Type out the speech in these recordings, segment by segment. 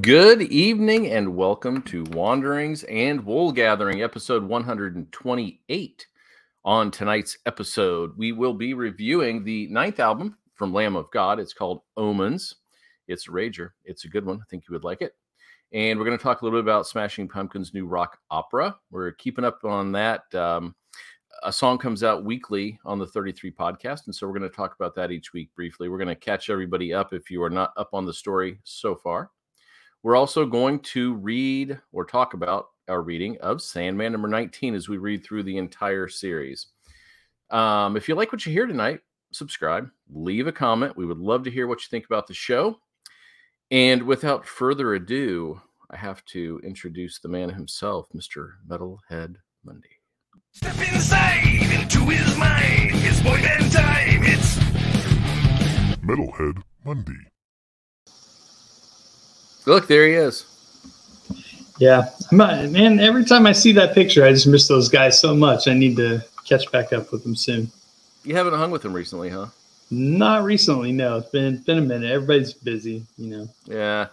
Good evening and welcome to Wanderings and Wool Gathering, episode 128. On tonight's episode, we will be reviewing the ninth album from Lamb of God. It's called Omens. It's a rager. It's a good one. I think you would like it. And we're going to talk a little bit about Smashing Pumpkins' new rock opera. We're keeping up on that. Um, a song comes out weekly on the 33 podcast. And so we're going to talk about that each week briefly. We're going to catch everybody up if you are not up on the story so far. We're also going to read or talk about our reading of Sandman number 19 as we read through the entire series. Um, if you like what you hear tonight, subscribe, leave a comment. We would love to hear what you think about the show. And without further ado, I have to introduce the man himself, Mr. Metalhead Monday. Step inside into his mind. It's boy band time. It's Metalhead Monday. Look, there he is. Yeah, man. Every time I see that picture, I just miss those guys so much. I need to catch back up with them soon. You haven't hung with them recently, huh? Not recently, no. It's been been a minute. Everybody's busy, you know. Yeah.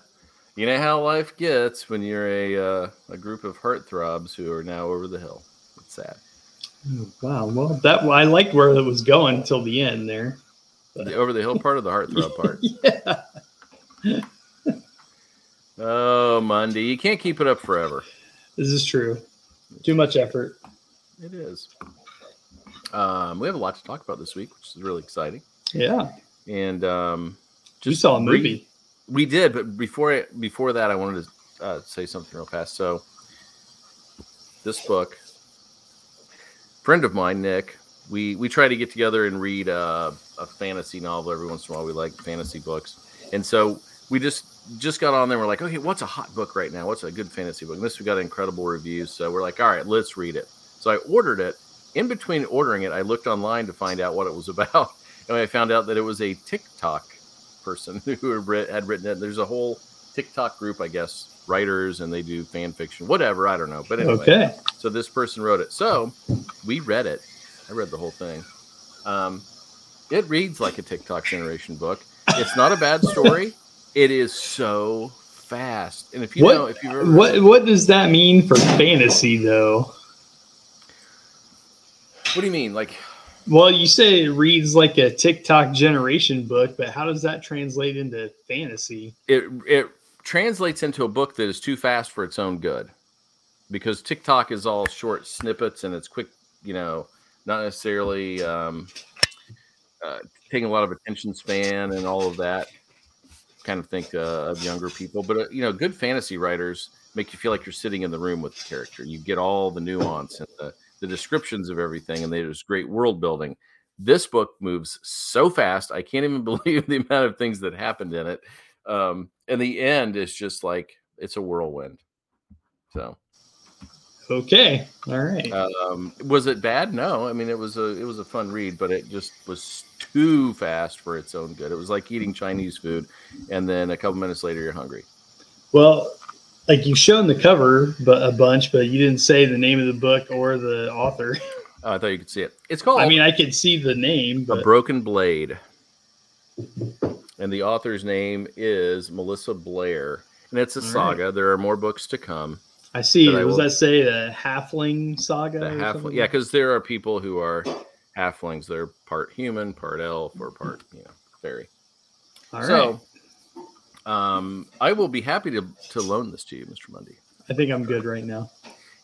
You know how life gets when you're a uh, a group of heartthrobs who are now over the hill. It's sad. Oh, wow. Well, that I liked where it was going until the end there. The over the hill part of the heartthrob part? yeah, Oh, Monday. You can't keep it up forever. this is true. Too much effort. It is. Um, we have a lot to talk about this week, which is really exciting. Yeah, And um, just you saw a re- movie. We did, but before it, before that, I wanted to uh, say something real fast. So, this book, friend of mine, Nick, we we try to get together and read uh, a fantasy novel every once in a while. We like fantasy books, and so we just just got on there. We're like, okay, what's a hot book right now? What's a good fantasy book? And this we got incredible reviews, so we're like, all right, let's read it. So I ordered it. In between ordering it, I looked online to find out what it was about, and I found out that it was a TikTok person who had written it. There's a whole TikTok group, I guess, writers, and they do fan fiction, whatever. I don't know, but anyway. Okay. So this person wrote it. So we read it. I read the whole thing. Um, it reads like a TikTok generation book. It's not a bad story. it is so fast. And if you What- know, if you ever What what does that mean for fantasy though? what do you mean? Like Well, you say it reads like a TikTok generation book, but how does that translate into fantasy? it it translates into a book that is too fast for its own good because TikTok is all short snippets and it's quick, you know, not necessarily um, uh, taking a lot of attention span and all of that. Kind of think uh, of younger people, but uh, you know, good fantasy writers make you feel like you're sitting in the room with the character. You get all the nuance and the, the descriptions of everything, and there's great world building. This book moves so fast, I can't even believe the amount of things that happened in it. Um, and the end is just like it's a whirlwind. So, Okay. All right. um, was it bad? No. I mean, it was a it was a fun read, but it just was too fast for its own good. It was like eating Chinese food, and then a couple minutes later, you're hungry. Well, like you've shown the cover but a bunch, but you didn't say the name of the book or the author. Oh, I thought you could see it. It's called I mean, I could see the name, A Broken Blade, and the author's name is Melissa Blair, and it's a All right. saga. There are more books to come. I see. but I Was will- that say the Halfling Saga? The or half, something? yeah, because there are people who are halflings. They're part human, part elf, or part you know fairy. All right. so, um, I will be happy to to loan this to you, Mr. Mundy. I think I'm good right now.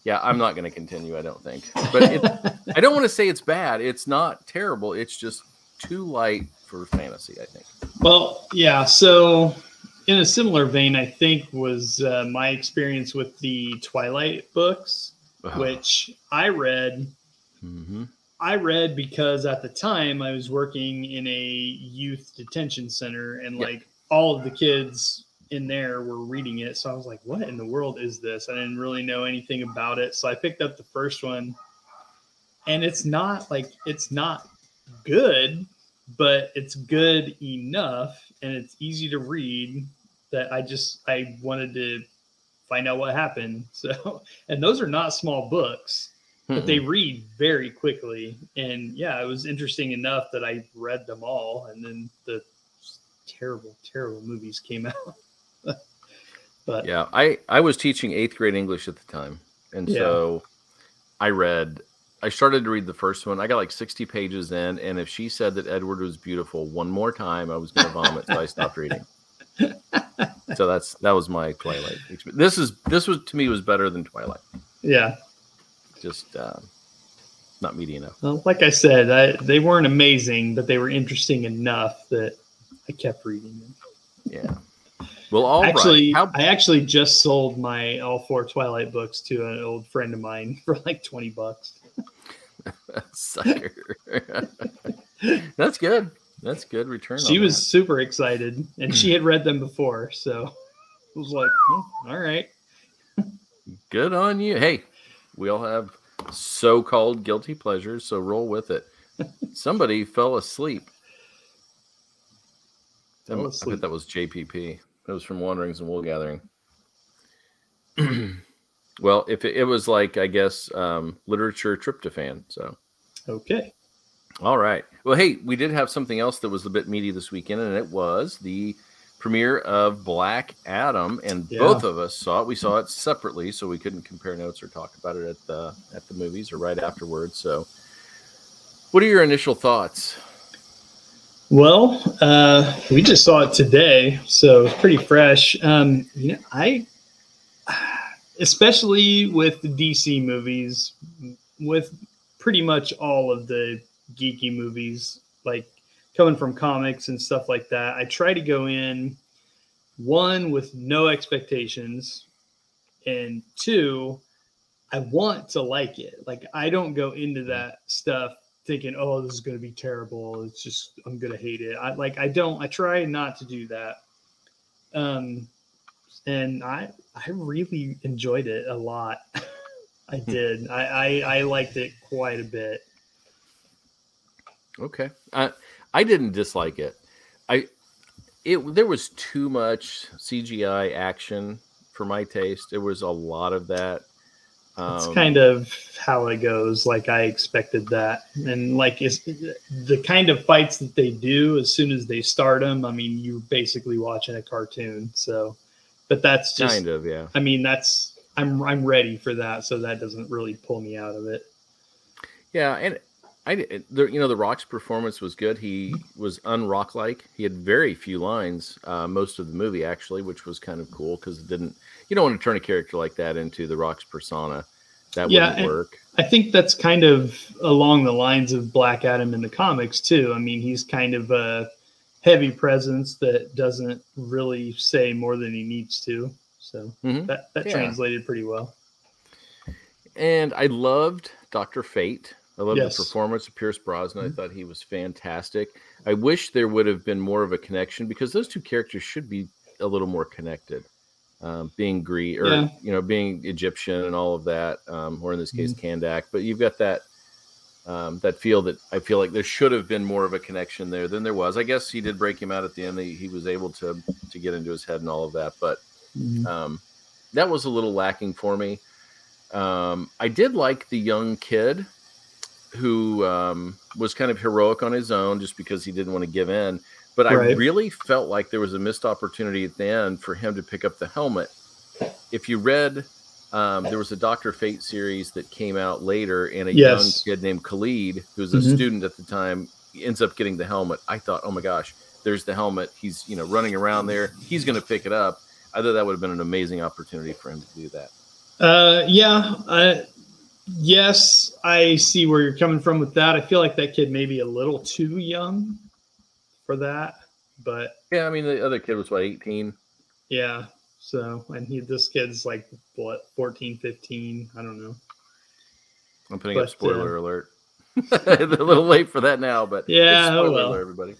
Yeah, I'm not going to continue. I don't think, but it, I don't want to say it's bad. It's not terrible. It's just too light for fantasy. I think. Well, yeah. So, in a similar vein, I think was uh, my experience with the Twilight books, which I read. hmm I read because at the time I was working in a youth detention center, and Yeah. like all of the kids in there were reading it. So I was like, "What in the world is this?" I didn't really know anything about it. So I picked up the first one, and it's not like it's not good, but it's good enough and it's easy to read that I just I wanted to find out what happened. So, and those are not small books, but they read very quickly. And yeah, it was interesting enough that I read them all, and then the terrible, terrible movies came out. But Yeah, I I was teaching eighth grade English at the time, and Yeah. so I read. I started to read the first one. I got like sixty pages in, and if she said that Edward was beautiful one more time, I was going to vomit. so I stopped reading. so that's that was my Twilight. experience. This is this was to me was better than Twilight. yeah, Just uh, not meaty enough. well, like I said, I, they weren't amazing, but they were interesting enough that I kept reading them. Yeah. Well, all right. actually, How, I actually just sold my all four Twilight books to an old friend of mine for like twenty bucks. sucker. that's good. That's good return. She was that. super excited, and she had read them before, so it was like, "Oh, all right. Good on you. Hey, we all have so-called guilty pleasures, so roll with it. Somebody fell asleep. Fell I bet that was JPP. That was from Wanderings and Wool Gathering. well, if it, it was like, I guess, um, literature tryptophan. So, Okay. all right. Well, hey, we did have something else that was a bit meaty this weekend, and it was the premiere of Black Adam, and Yeah. both of us saw it. We saw it separately, so we couldn't compare notes or talk about it at the at the movies or right afterwards. So, what are your initial thoughts? Well, uh, we just saw it today, so it's pretty fresh. Um, you know, I, especially with the DC movies, with pretty much all of the geeky movies, like coming from comics and stuff like that, I try to go in one with no expectations, and two, I want to like it. Like I don't go into that stuff thinking, "Oh, this is going to be terrible. It's just I'm going to hate it." I like I don't. I try not to do that. Um, and I I really enjoyed it a lot. I did. I, I I liked it quite a bit. Okay. I I didn't dislike it. I it there was too much CGI action for my taste. There was a lot of that. It's Um, kind of how it goes. Like I expected that, and like it's the kind of fights that they do as soon as they start them. I mean, you're basically watching a cartoon. So, but that's just. kind of yeah. I mean, that's I'm I'm ready for that. So that doesn't really pull me out of it. Yeah, and I the you know the Rock's performance was good. He was unrock like. He had very few lines uh, most of the movie actually, which was kind of cool because it didn't. You don't want to turn a character like that into the Rock's persona. That Yeah, wouldn't work. I think that's kind of along the lines of Black Adam in the comics too. I mean, he's kind of a heavy presence that doesn't really say more than he needs to. So Mhm. that that Yeah. translated pretty well. And I loved Doctor Fate. I loved Yes. the performance of Pierce Brosnan. Mhm. I thought he was fantastic. I wish there would have been more of a connection because those two characters should be a little more connected. Um, being Greek or Yeah. you know being Egyptian and all of that, um, or in this case Kahndaq. But you've got that um, that feel that I feel like there should have been more of a connection there than there was. I guess he did break him out at the end. He, he was able to to get into his head and all of that, but um, that was a little lacking for me. Um, I did like the young kid who um, was kind of heroic on his own just because he didn't want to give in. But I really felt like there was a missed opportunity at the end for him to pick up the helmet. If you read, um, there was a Doctor Fate series that came out later, and a Yes. young kid named Khalid, who's a Mhm. student at the time, ends up getting the helmet. I thought, oh my gosh, there's the helmet. He's you know running around there. He's going to pick it up. I thought that would have been an amazing opportunity for him to do that. Uh, yeah. I, yes, I see where you're coming from with that. I feel like that kid may be a little too young for that, but Yeah, I mean the other kid was what 18. yeah. So, and he, this kid's like what, 14, 15. I don't know. I'm putting up But, spoiler alert. They're a little late for that now, but Yeah, it's oh well. alert, everybody.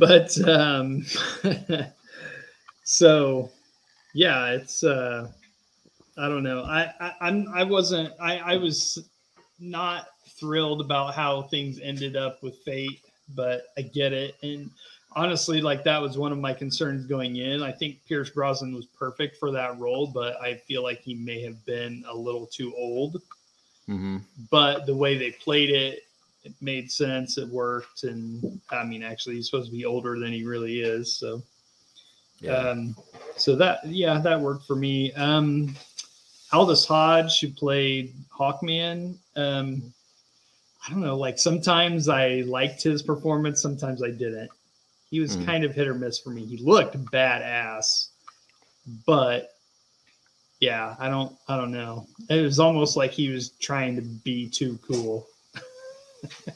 but um so yeah it's uh i don't know i, I i'm i wasn't i i was not thrilled about how things ended up with fate but i get it and honestly like that was one of my concerns going in i think pierce brosnan was perfect for that role but i feel like he may have been a little too old hmm but the way they played it, it made sense. It worked, and I mean, actually, he's supposed to be older than he really is. So, Yeah. Um, so that yeah, that worked for me. Um, Aldis Hodge, who played Hawkman, um, I don't know. Like sometimes I liked his performance, sometimes I didn't. He was Hmm. kind of hit or miss for me. He looked badass, but yeah, I don't, I don't know. It was almost like he was trying to be too cool.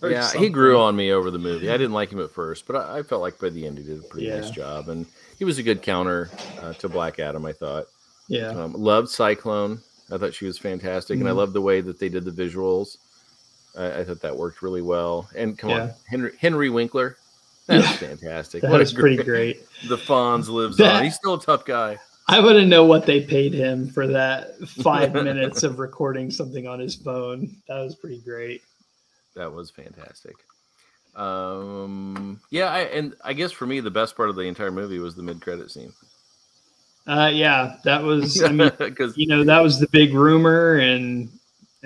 Yeah, he grew on me over the movie. I didn't like him at first, but I, I felt like by the end he did a pretty nice job, and he was a good counter uh, to Black Adam. I thought. Yeah, Um, loved Cyclone. I thought she was fantastic, and I Mhm. loved the way that they did the visuals. I, I thought that worked really well. And come on, Henry Henry Winkler, that's Yeah. fantastic. that What was pretty great. The Fonz lives That- on. He's still a tough guy. I wouldn't know what they paid him for that five minutes of recording something on his phone. That was pretty great. That was fantastic. Um, yeah, I, and I guess for me, the best part of the entire movie was the mid-credit scene. Uh, yeah, that was. I mean, because you know, that was the big rumor, and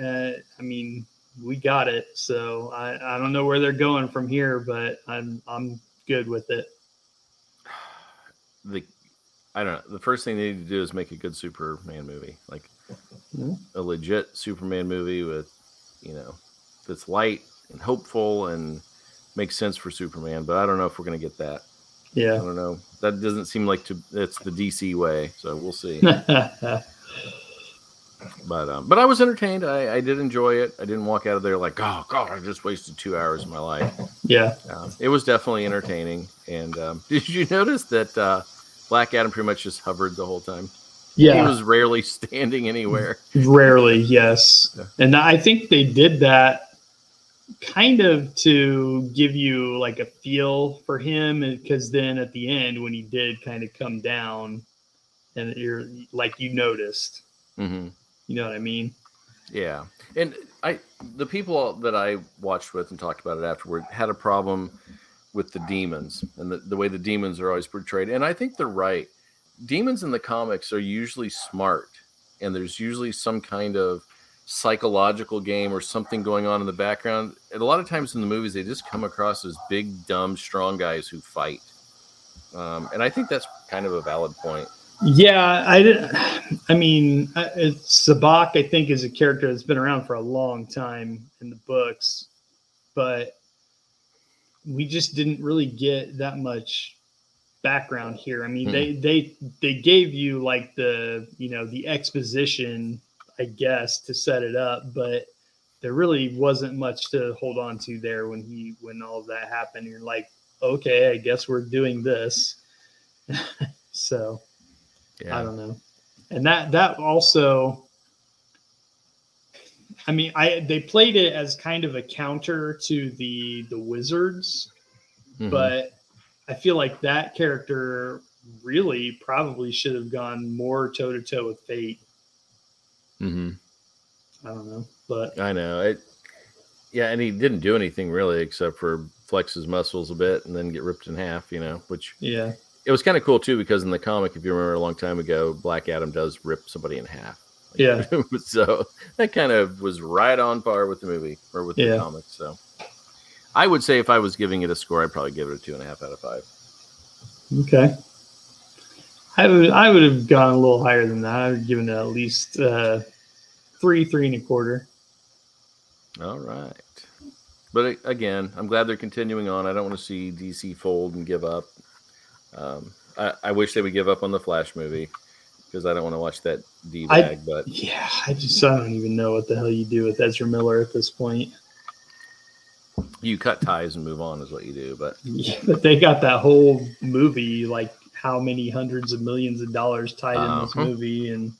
uh, I mean, we got it. So I, I don't know where they're going from here, but I'm I'm good with it. the I don't know. The first thing they need to do is make a good Superman movie, like Mhm. a legit Superman movie with, you know, that's light and hopeful and makes sense for Superman. But I don't know if we're gonna get that. Yeah, I don't know. That doesn't seem like to. That's the DC way. So we'll see. but um, but I was entertained. I, I did enjoy it. I didn't walk out of there like, oh god, I just wasted two hours of my life. yeah. Um, it was definitely entertaining. And um, did you notice that uh, Black Adam pretty much just hovered the whole time? Yeah, he was rarely standing anywhere. Rarely, yes. Yeah. And I think they did that kind of to give you like a feel for him because then at the end when he did kind of come down and you're like you noticed hmm you know what i mean Yeah, and I the people that I watched with and talked about it afterward had a problem with the demons and the, the way the demons are always portrayed. And I think they're right. Demons in the comics are usually smart, and there's usually some kind of psychological game or something going on in the background. And a lot of times in the movies, they just come across as big, dumb, strong guys who fight. Um, and I think that's kind of a valid point. Yeah i did i mean Sabbac i think is a character that's been around for a long time in the books but we just didn't really get that much background here. I mean Hmm. they they they gave you like the you know the exposition i guess to set it up but there really wasn't much to hold on to there when he when all of that happened. You're like okay i guess we're doing this. So I don't know. And that that also I mean, I they played it as kind of a counter to the the Wizards, Mhm. but I feel like that character really probably should have gone more toe to toe with Fate. Mm-hmm. I don't know, but I know it. Yeah, and he didn't do anything really except for flex his muscles a bit and then get ripped in half. You know, which yeah, it was kind of cool too because in the comic, if you remember a long time ago, Black Adam does rip somebody in half. yeah, so that kind of was right on par with the movie or with Yeah. the comic. So I would say if I was giving it a score, I'd probably give it a two and a half out of five. okay. I would I would have gone a little higher than that. I would have given it at least uh, three, three and a quarter. All right. But again, I'm glad they're continuing on. I don't want to see DC fold and give up. Um, I, I wish they would give up on the Flash movie because I don't want to watch that D bag. But Yeah, I just I don't even know what the hell you do with Ezra Miller at this point. you cut ties and move on is what you do. But Yeah, but they got that whole movie, like how many hundreds of millions of dollars tied in this Uh-huh. movie, and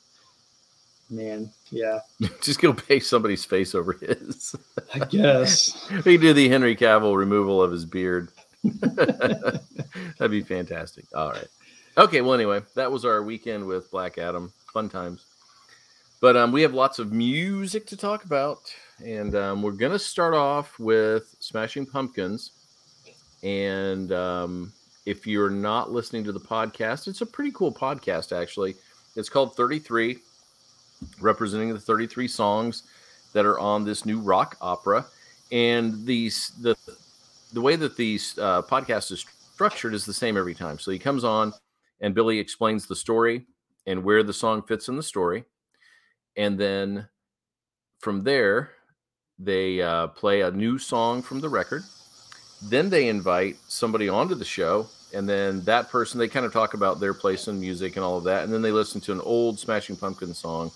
man, yeah, just go paste somebody's face over his. I guess. we do the Henry Cavill removal of his beard. That'd be fantastic. All right. Okay. Well, anyway, that was our weekend with Black Adam. Fun times. But um, we have lots of music to talk about, and um, we're gonna start off with Smashing Pumpkins. And um, if you're not listening to the podcast, it's a pretty cool podcast actually. It's called 33, representing the 33 songs that are on this new rock opera. And these the the way that these uh, podcast is structured is the same every time. So he comes on, and Billy explains the story and where the song fits in the story. And then from there, they uh, play a new song from the record. Then they invite somebody onto the show, and then that person they kind of talk about their place in music and all of that. And then they listen to an old Smashing Pumpkins song,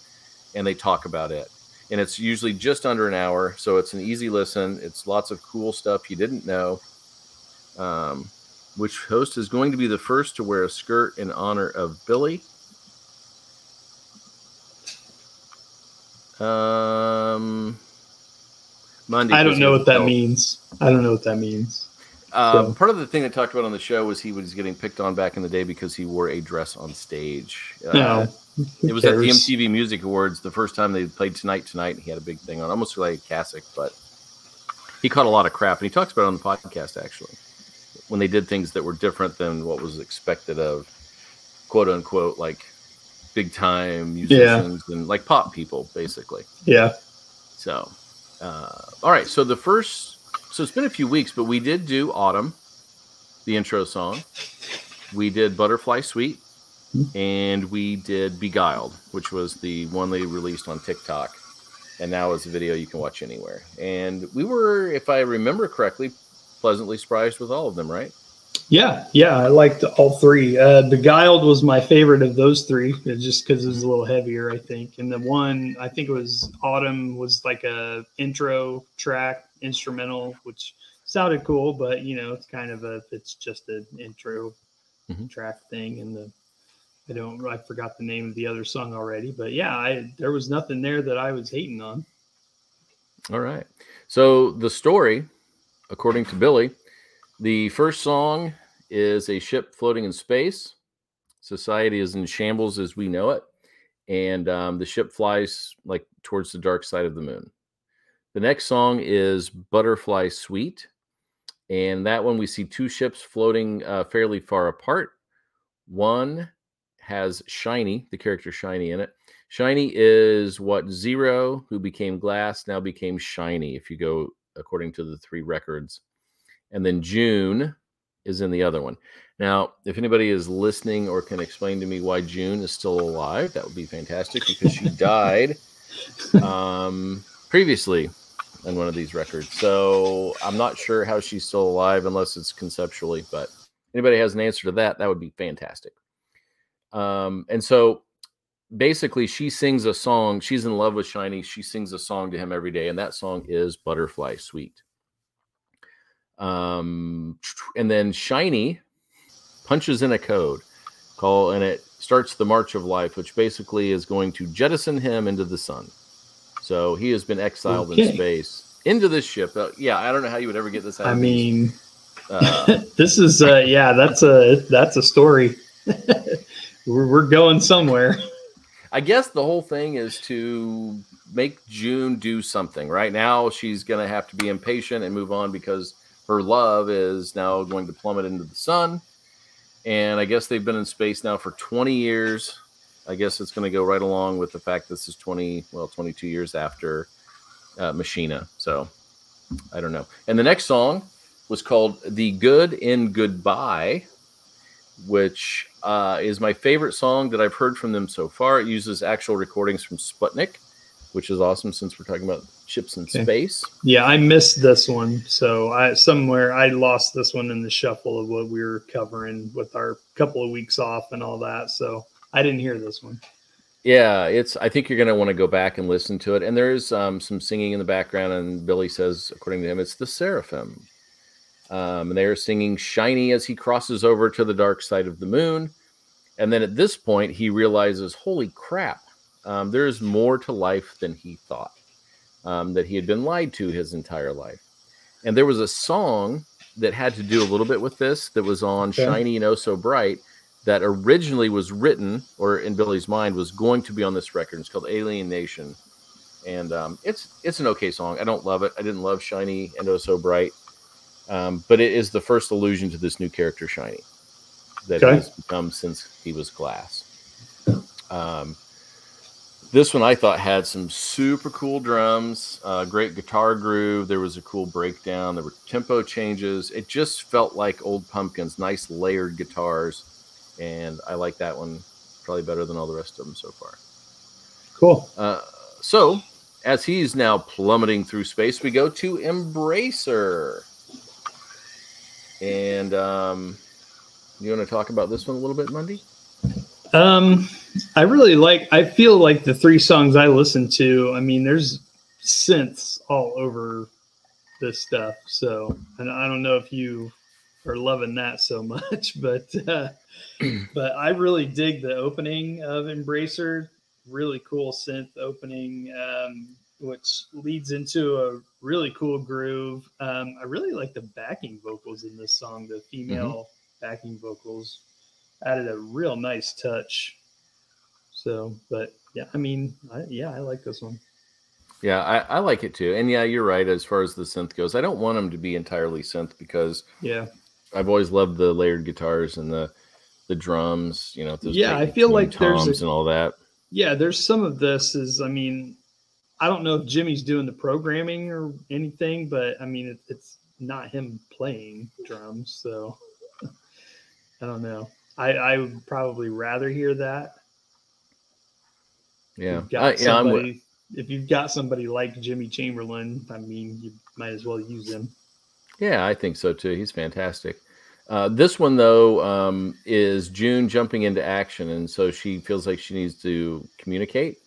and they talk about it. And it's usually just under an hour, so it's an easy listen. It's lots of cool stuff you didn't know. Um, which host is going to be the first to wear a skirt in honor of Billy? Um, Monday. I don't know what that oh, means. I don't know what that means. Um, So- part of the thing they talked about on the show was he was getting picked on back in the day because he wore a dress on stage. Uh, No, who it was at the? MTV Music Awards the first time they played Tonight Tonight. And he had a big thing on, almost like a Kasich, but he caught a lot of crap. And he talks about it on the podcast actually when they did things that were different than what was expected of quote unquote like big time musicians and like pop people basically. Yeah. So, uh, all right. So the first, so it's been a few weeks, but we did do Autumn, the intro song. We did Butterfly Suite, and we did Beguiled, which was the one they released on TikTok, and now it's a video you can watch anywhere. And we were, if I remember correctly, pleasantly surprised with all of them, right? Yeah, yeah, I liked all three. Uh, Beguiled was my favorite of those three, just because it was a little heavier, I think. And the one I think it was Autumn was like a intro track, instrumental, which sounded cool, but you know, it's kind of a it's just an intro Mhm. track thing. And the I don't I forgot the name of the other song already, but yeah, I there was nothing there that I was hating on. All right. So the story, according to Billy, the first song is a ship floating in space. Society is in shambles as we know it, and um, the ship flies like towards the dark side of the moon. The next song is Butterfly Suite, and that one we see two ships floating uh, fairly far apart. One has Shiny, the character Shiny, in it. Shiny is what Zero, who became Glass, now became Shiny, if you go according to the three records. And then June is in the other one. Now, if anybody is listening or can explain to me why June is still alive, that would be fantastic because she died um, previously in one of these records. So I'm not sure how she's still alive unless it's conceptually, but anybody has an answer to that, that would be fantastic. Um, and so basically she sings a song she's in love with shiny she sings a song to him every day and that song is butterfly suite. Um and then shiny punches in a code call and it starts the march of life which basically is going to jettison him into the sun. So he has been exiled in space into this ship. Uh, yeah i don't know how you would ever get this out I mean, uh, this is uh yeah that's a that's a story we're, we're going somewhere I guess the whole thing is to make June do something. Right now, she's going to have to be impatient and move on because her love is now going to plummet into the sun. And I guess they've been in space now for 20 years. I guess it's going to go right along with the fact this is 20, well, 22 years after uh, Machina. So I don't know. And the next song was called The Good in Goodbye which uh, is my favorite song that I've heard from them so far. It uses actual recordings from Sputnik, which is awesome since we're talking about ships in Okay. space. yeah i missed this one so i somewhere i lost this one in the shuffle of what we were covering with our couple of weeks off and all that so i didn't hear this one Yeah, it's. I think you're going to want to go back and listen to it. And there's um, some singing in the background, and Billy says, according to him, it's the seraphim. Um, and they're singing "Shiny" as he crosses over to the dark side of the moon. And then at this point, he realizes, "Holy crap! Um, there's more to life than he thought. Um, that he had been lied to his entire life." And there was a song that had to do a little bit with this that was on Okay. "Shiny and Oh So Bright." that originally was written or in Billy's mind was going to be on this record. It's called Alienation, and um, it's it's an okay song. I don't love it. I didn't love Shiny and Oh So Bright, um, but it is the first allusion to this new character, Shiny, that Okay. has become since he was Glass. Um, this one I thought had some super cool drums, uh, great guitar groove. There was a cool breakdown. There were tempo changes. It just felt like old pumpkins, nice layered guitars and I like that one probably better than all the rest of them so far. Cool. Uh, so, as he's now plummeting through space, we go to Embracer. And um, you want to talk about this one a little bit, Monday? Um, I really like. I feel like the three songs I listen to. I mean, there's synths all over this stuff. So, and I don't know if you are loving that so much, but uh, but I really dig the opening of Embracer. Really cool synth opening, um, which leads into a really cool groove. Um, I really like the backing vocals in this song. The female backing vocals added a real nice touch. So, but yeah, I mean, I, yeah, I like this one. Yeah, I, I like it too. And yeah, you're right as far as the synth goes. I don't want them to be entirely synth because Yeah, I've always loved the layered guitars and the the drums. You know, those Yeah, I feel like there's a- and all that. yeah. There's some of this is, I mean, I don't know if Jimmy's doing the programming or anything, but I mean, it, it's not him playing drums, so I don't know. I, I would probably rather hear that. Yeah, got I, yeah, I'm, if you've got somebody like Jimmy Chamberlin, I mean, you might as well use him. Yeah, I think so too. He's fantastic. Uh, this one though um, is June jumping into action, and so she feels like she needs to communicate.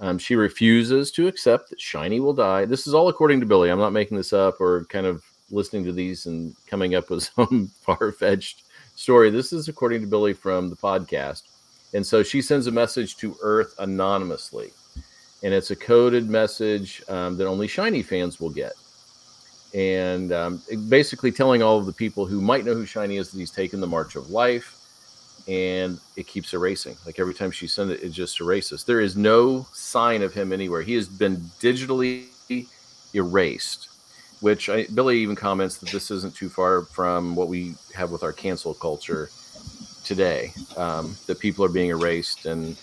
Um, she refuses to accept that Shiny will die. This is all according to Billy. I'm not making this up or kind of listening to these and coming up with some far fetched story. This is according to Billy from the podcast, and so she sends a message to Earth anonymously, and it's a coded message um, that only Shiny fans will get and um, basically telling all of the people who might know who Shiny is that he's taken the March of Life, and it keeps erasing. Like every time she sends it, it just erases. There is no sign of him anywhere. He has been digitally erased. Which I, Billy even comments that this isn't too far from what we have with our cancel culture today. Um, that people are being erased and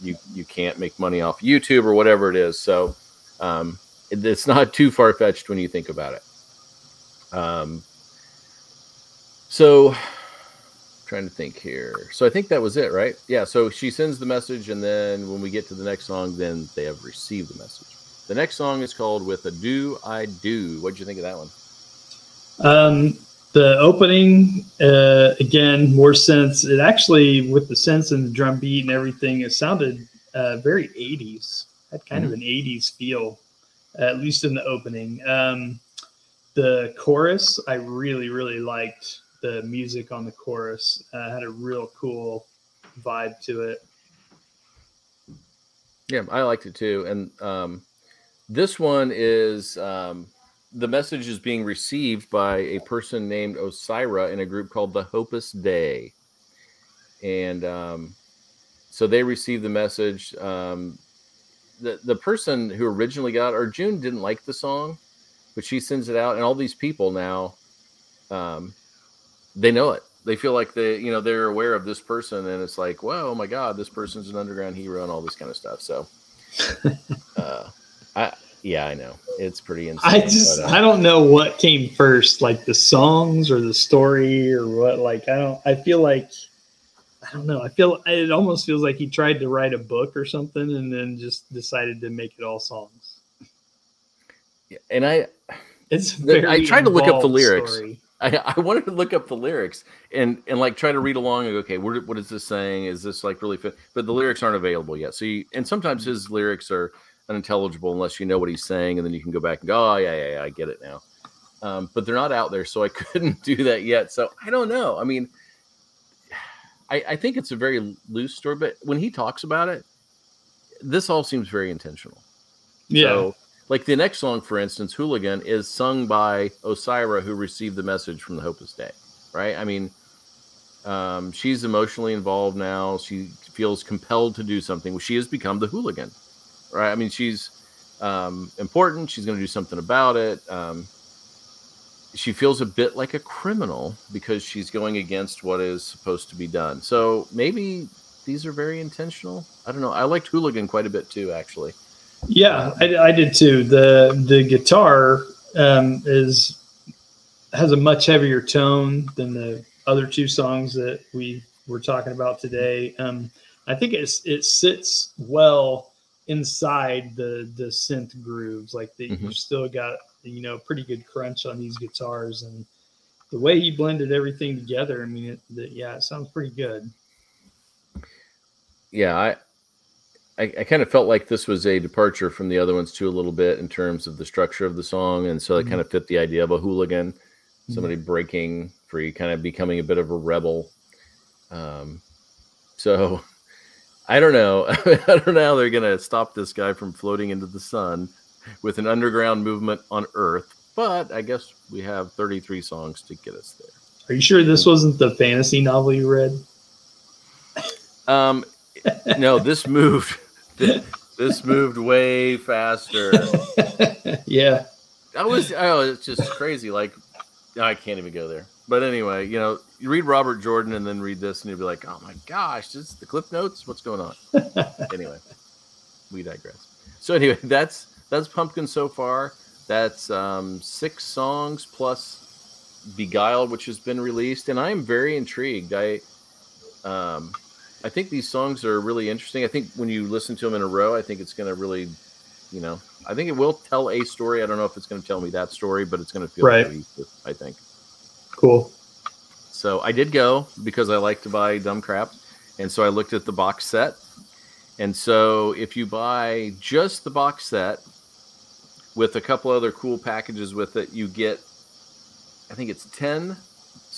you you can't make money off YouTube or whatever it is. So um, it- it's not too far fetched when you think about it. Um, so trying to think here. So I think that was it, right? Yeah. So she sends the message, and then when we get to the next song, then they have received the message. The next song is called "With Ado I Do." What'd you think of that one? Um, the opening, uh, again, more synths. It actually, with the synths and the drum beat and everything, it sounded uh, very 80s. Had kind of an 80s feel, at least in the opening. Um, the chorus, I really, really liked the music on the chorus. Uh, had a real cool vibe to it. Yeah, I liked it too. And um, this one is um, the message is being received by a person named Osira in a group called the Hopus Day. And um, so they received the message. Um, the, the person who originally got, or June didn't like the song, but she sends it out, and all these people now, um, they know it. They feel like they, you know, they're aware of this person, and it's like, well, oh my God, this person's an underground hero, and all this kind of stuff. So, uh, I, yeah, I know it's pretty insane. I just, but, uh, I don't know what came first, like the songs or the story or what. Like, I don't, I feel like, I don't know. I feel it almost feels like he tried to write a book or something and then just decided to make it all songs. Yeah, and I, It's very I tried to look up the lyrics. story. I, I wanted to look up the lyrics and and like try to read along and go, okay, what, what is this saying? Is this like really fit? But the lyrics aren't available yet. So you, and sometimes his lyrics are unintelligible unless you know what he's saying, and then you can go back and go, oh yeah, yeah, yeah I get it now. Um, but they're not out there, so I couldn't do that yet. So I don't know. I mean, I, I think it's a very loose story, but when he talks about it, this all seems very intentional. Yeah. So, like the next song, for instance, Hooligan, is sung by Osira, who received the message from the Hopeless Day, right? I mean, um, she's emotionally involved now. She feels compelled to do something. She has become the hooligan, right? I mean, she's um, important. She's going to do something about it. Um, she feels a bit like a criminal because she's going against what is supposed to be done. So maybe these are very intentional. I don't know. I liked Hooligan quite a bit too, actually. Yeah, I, I did too. the The guitar um, is has a much heavier tone than the other two songs that we we're talking about today. Um, I think it's it sits well inside the the synth grooves. Like the, Mhm. you still got you know pretty good crunch on these guitars, and the way he blended everything together. I mean, it, the, yeah, it sounds pretty good. yeah, I, I, I kind of felt like this was a departure from the other ones too, a little bit in terms of the structure of the song, and so it Mhm. kind of fit the idea of a hooligan, somebody breaking free, kind of becoming a bit of a rebel. Um, so I don't know. I don't know how they're gonna stop this guy from floating into the sun with an underground movement on Earth, but I guess we have 33 songs to get us there. Are you sure this wasn't the fantasy novel you read? Um, no, this moved. This moved way faster. yeah, I was. Oh, it's just crazy. Like, I can't even go there. But anyway, you know, you read Robert Jordan and then read this, and you'll be like, "Oh my gosh, this is the clip notes. What's going on?" anyway, we digress. So anyway, that's that's Pumpkin so far. That's um, six songs plus Beguiled, which has been released, and I am very intrigued. I um, I think these songs are really interesting. I think when you listen to them in a row, I think it's going to really, you know, I think it will tell a story. I don't know if it's going to tell me that story, but it's going to feel Right. cohesive, I think. cool. So I did go because I like to buy dumb crap. And so I looked at the box set. And so if you buy just the box set with a couple other cool packages with it, you get, I think it's 10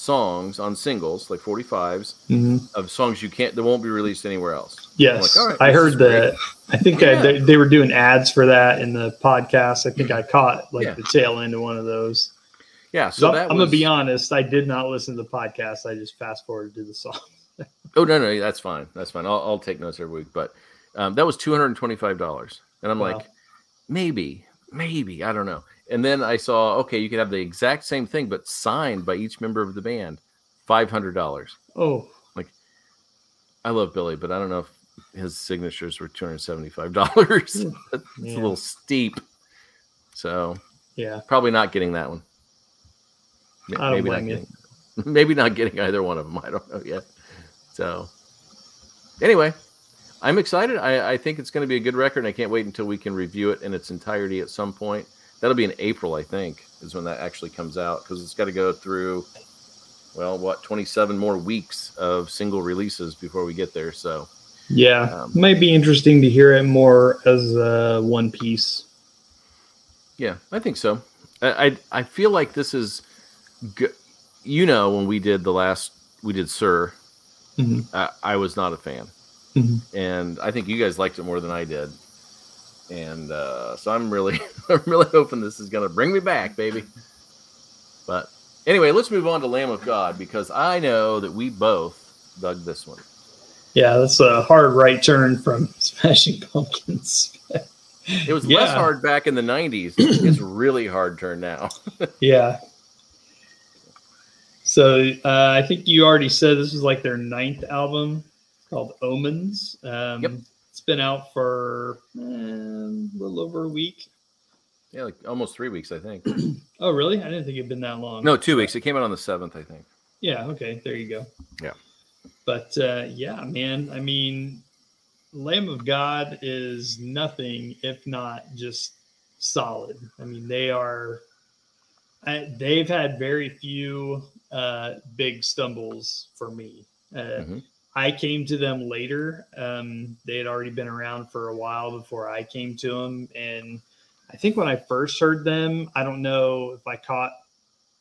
songs on singles, like 45s, hmm of songs you can't, that won't be released anywhere else. Yes, like, all right, I heard that. I think Yeah. I, they, they were doing ads for that in the podcast. I think I caught like Yeah. the tail end of one of those. Yeah. So I'm, I'm gonna be honest. I did not listen to the podcast. I just fast forwarded to the song. Oh no, no, that's fine. That's fine. I'll, I'll take notes every week. But um, that was two hundred and twenty-five dollars, and I'm Wow. like, maybe, maybe I don't know. And then I saw, okay, you could have the exact same thing, but signed by each member of the band, five hundred dollars. Oh, like I love Billy, but I don't know if his signatures were two hundred seventy-five dollars. Hmm. it's Yeah. a little steep, so yeah. probably not getting that one. Ma- I don't Maybe not getting, maybe not getting either one of them. I don't know yet. So, anyway, I'm excited. I, I think it's going to be a good record, and I can't wait until we can review it in its entirety at some point. That'll be in April, I think, is when that actually comes out because it's got to go through, well, what, 27 more weeks of single releases before we get there. So, Yeah. Um, Might be interesting to hear it more as uh, one piece. yeah, I think so. I I, I feel like this is, good. you know, when we did the last, we did Cyr, Mhm. I, I was not a fan. Mhm. and I think you guys liked it more than I did. And uh, so I'm really, I'm really hoping this is gonna bring me back, baby. But anyway, let's move on to Lamb of God because I know that we both dug this one. Yeah, that's a hard right turn from Smashing Pumpkins. It was less hard back in the '90s. it's really hard turn now. Yeah. So uh, I think you already said this is like their ninth album called Omens. Um, Yep. It's been out for eh, a little over a week. yeah, like almost three weeks, I think. Oh, really? I didn't think it'd been that long. No, two weeks. It came out on the seventh, I think. Yeah. Okay. There you go. Yeah. But uh, yeah, man. I mean, Lamb of God is nothing if not just solid. I mean, they are. I, they've had very few uh, big stumbles for me. Uh, Mhm. I came to them later. Um, they had already been around for a while before I came to them, and I think when I first heard them, I don't know if I caught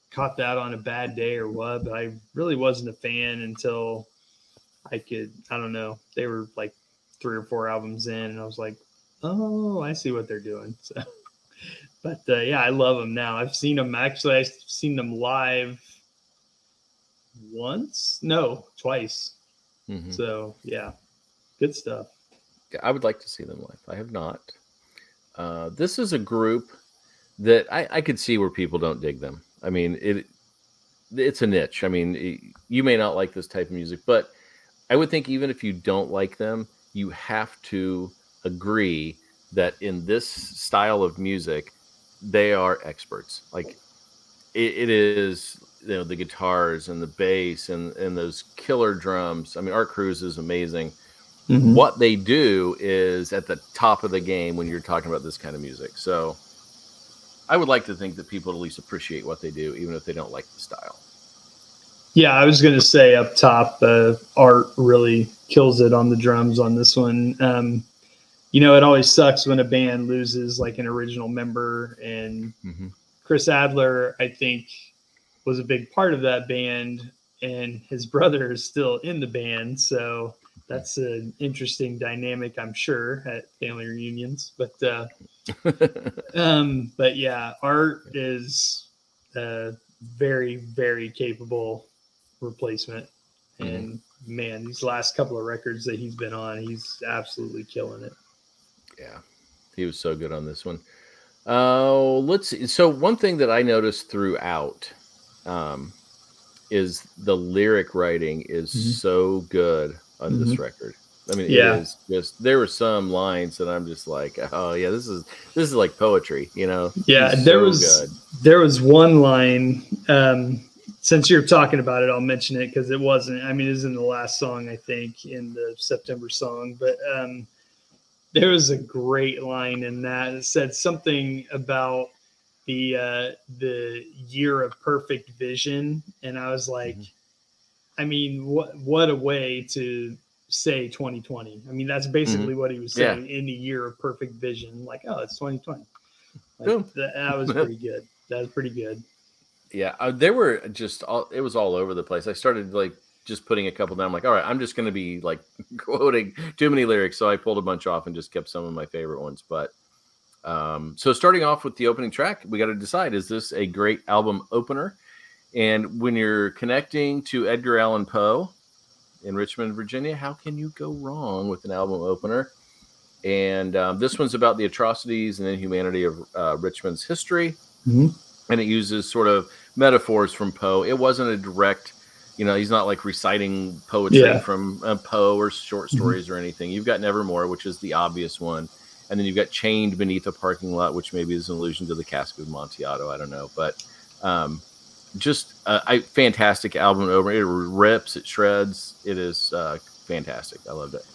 caught that on a bad day or what, but I really wasn't a fan until I could. I don't know. They were like three or four albums in, and I was like, "Oh, I see what they're doing." So, but uh, yeah, I love them now. I've seen them actually. I've seen them live once, no, twice. Mhm. So yeah, good stuff. I would like to see them live. I have not. Uh, this is a group that I, I could see where people don't dig them. I mean, it it's a niche. I mean, it- you may not like this type of music, but I would think even if you don't like them, you have to agree that in this style of music, they are experts. Like it, it is you know the guitars and the bass and and those killer drums. I mean, Art Cruz is amazing. Mhm. What they do is at the top of the game when you're talking about this kind of music. So I would like to think that people at least appreciate what they do, even if they don't like the style. Yeah, I was going to say up top, uh, Art really kills it on the drums on this one. Um, you know, it always sucks when a band loses like an original member, and Mm-hmm. Chris Adler, I think, was a big part of that band, and his brother is still in the band. So that's an interesting dynamic, I'm sure, at family reunions. But uh, um, but yeah, Art is a very, very capable replacement. And man, these last couple of records that he's been on, he's absolutely killing it. Yeah, he was so good on this one. Uh, let's see. So one thing that I noticed throughout um, is the lyric writing is Mhm. so good on this record. I mean, Yeah. it is just there were some lines that I'm just like, oh yeah, this is this is like poetry, you know? Yeah, It's there so was good. there was one line. Um, since you're talking about it, I'll mention it because it wasn't. I mean, it was in the last song, I think, in the September song. But um, there was a great line in that. It said something about the uh, the year of perfect vision, and I was like, Mhm. I mean, what what a way to say 2020. I mean, that's basically what he was Yeah. saying in the year of perfect vision. Like, oh, it's 2020. Like, that, that was pretty good. That was pretty good. Yeah, uh, they were just all it was all over the place. I started like just putting a couple down. I'm like, all right, I'm just going to be like quoting too many lyrics, so I pulled a bunch off and just kept some of my favorite ones. But um, so starting off with the opening track, we got to decide: is this a great album opener? And when you're connecting to Edgar Allan Poe in Richmond, Virginia, how can you go wrong with an album opener? And um, this one's about the atrocities and inhumanity of uh, Richmond's history Mhm. and it uses sort of metaphors from Poe. It wasn't a direct, you know, he's not like reciting poetry Yeah. from uh, Poe or short Mhm. stories or anything. You've got Nevermore, which is the obvious one, and then you've got Chained Beneath a Parking Lot, which maybe is an allusion to the Cask of Amontillado. I don't know, but um, just uh, I fantastic album over. It rips, it shreds. It is uh, fantastic. I loved it.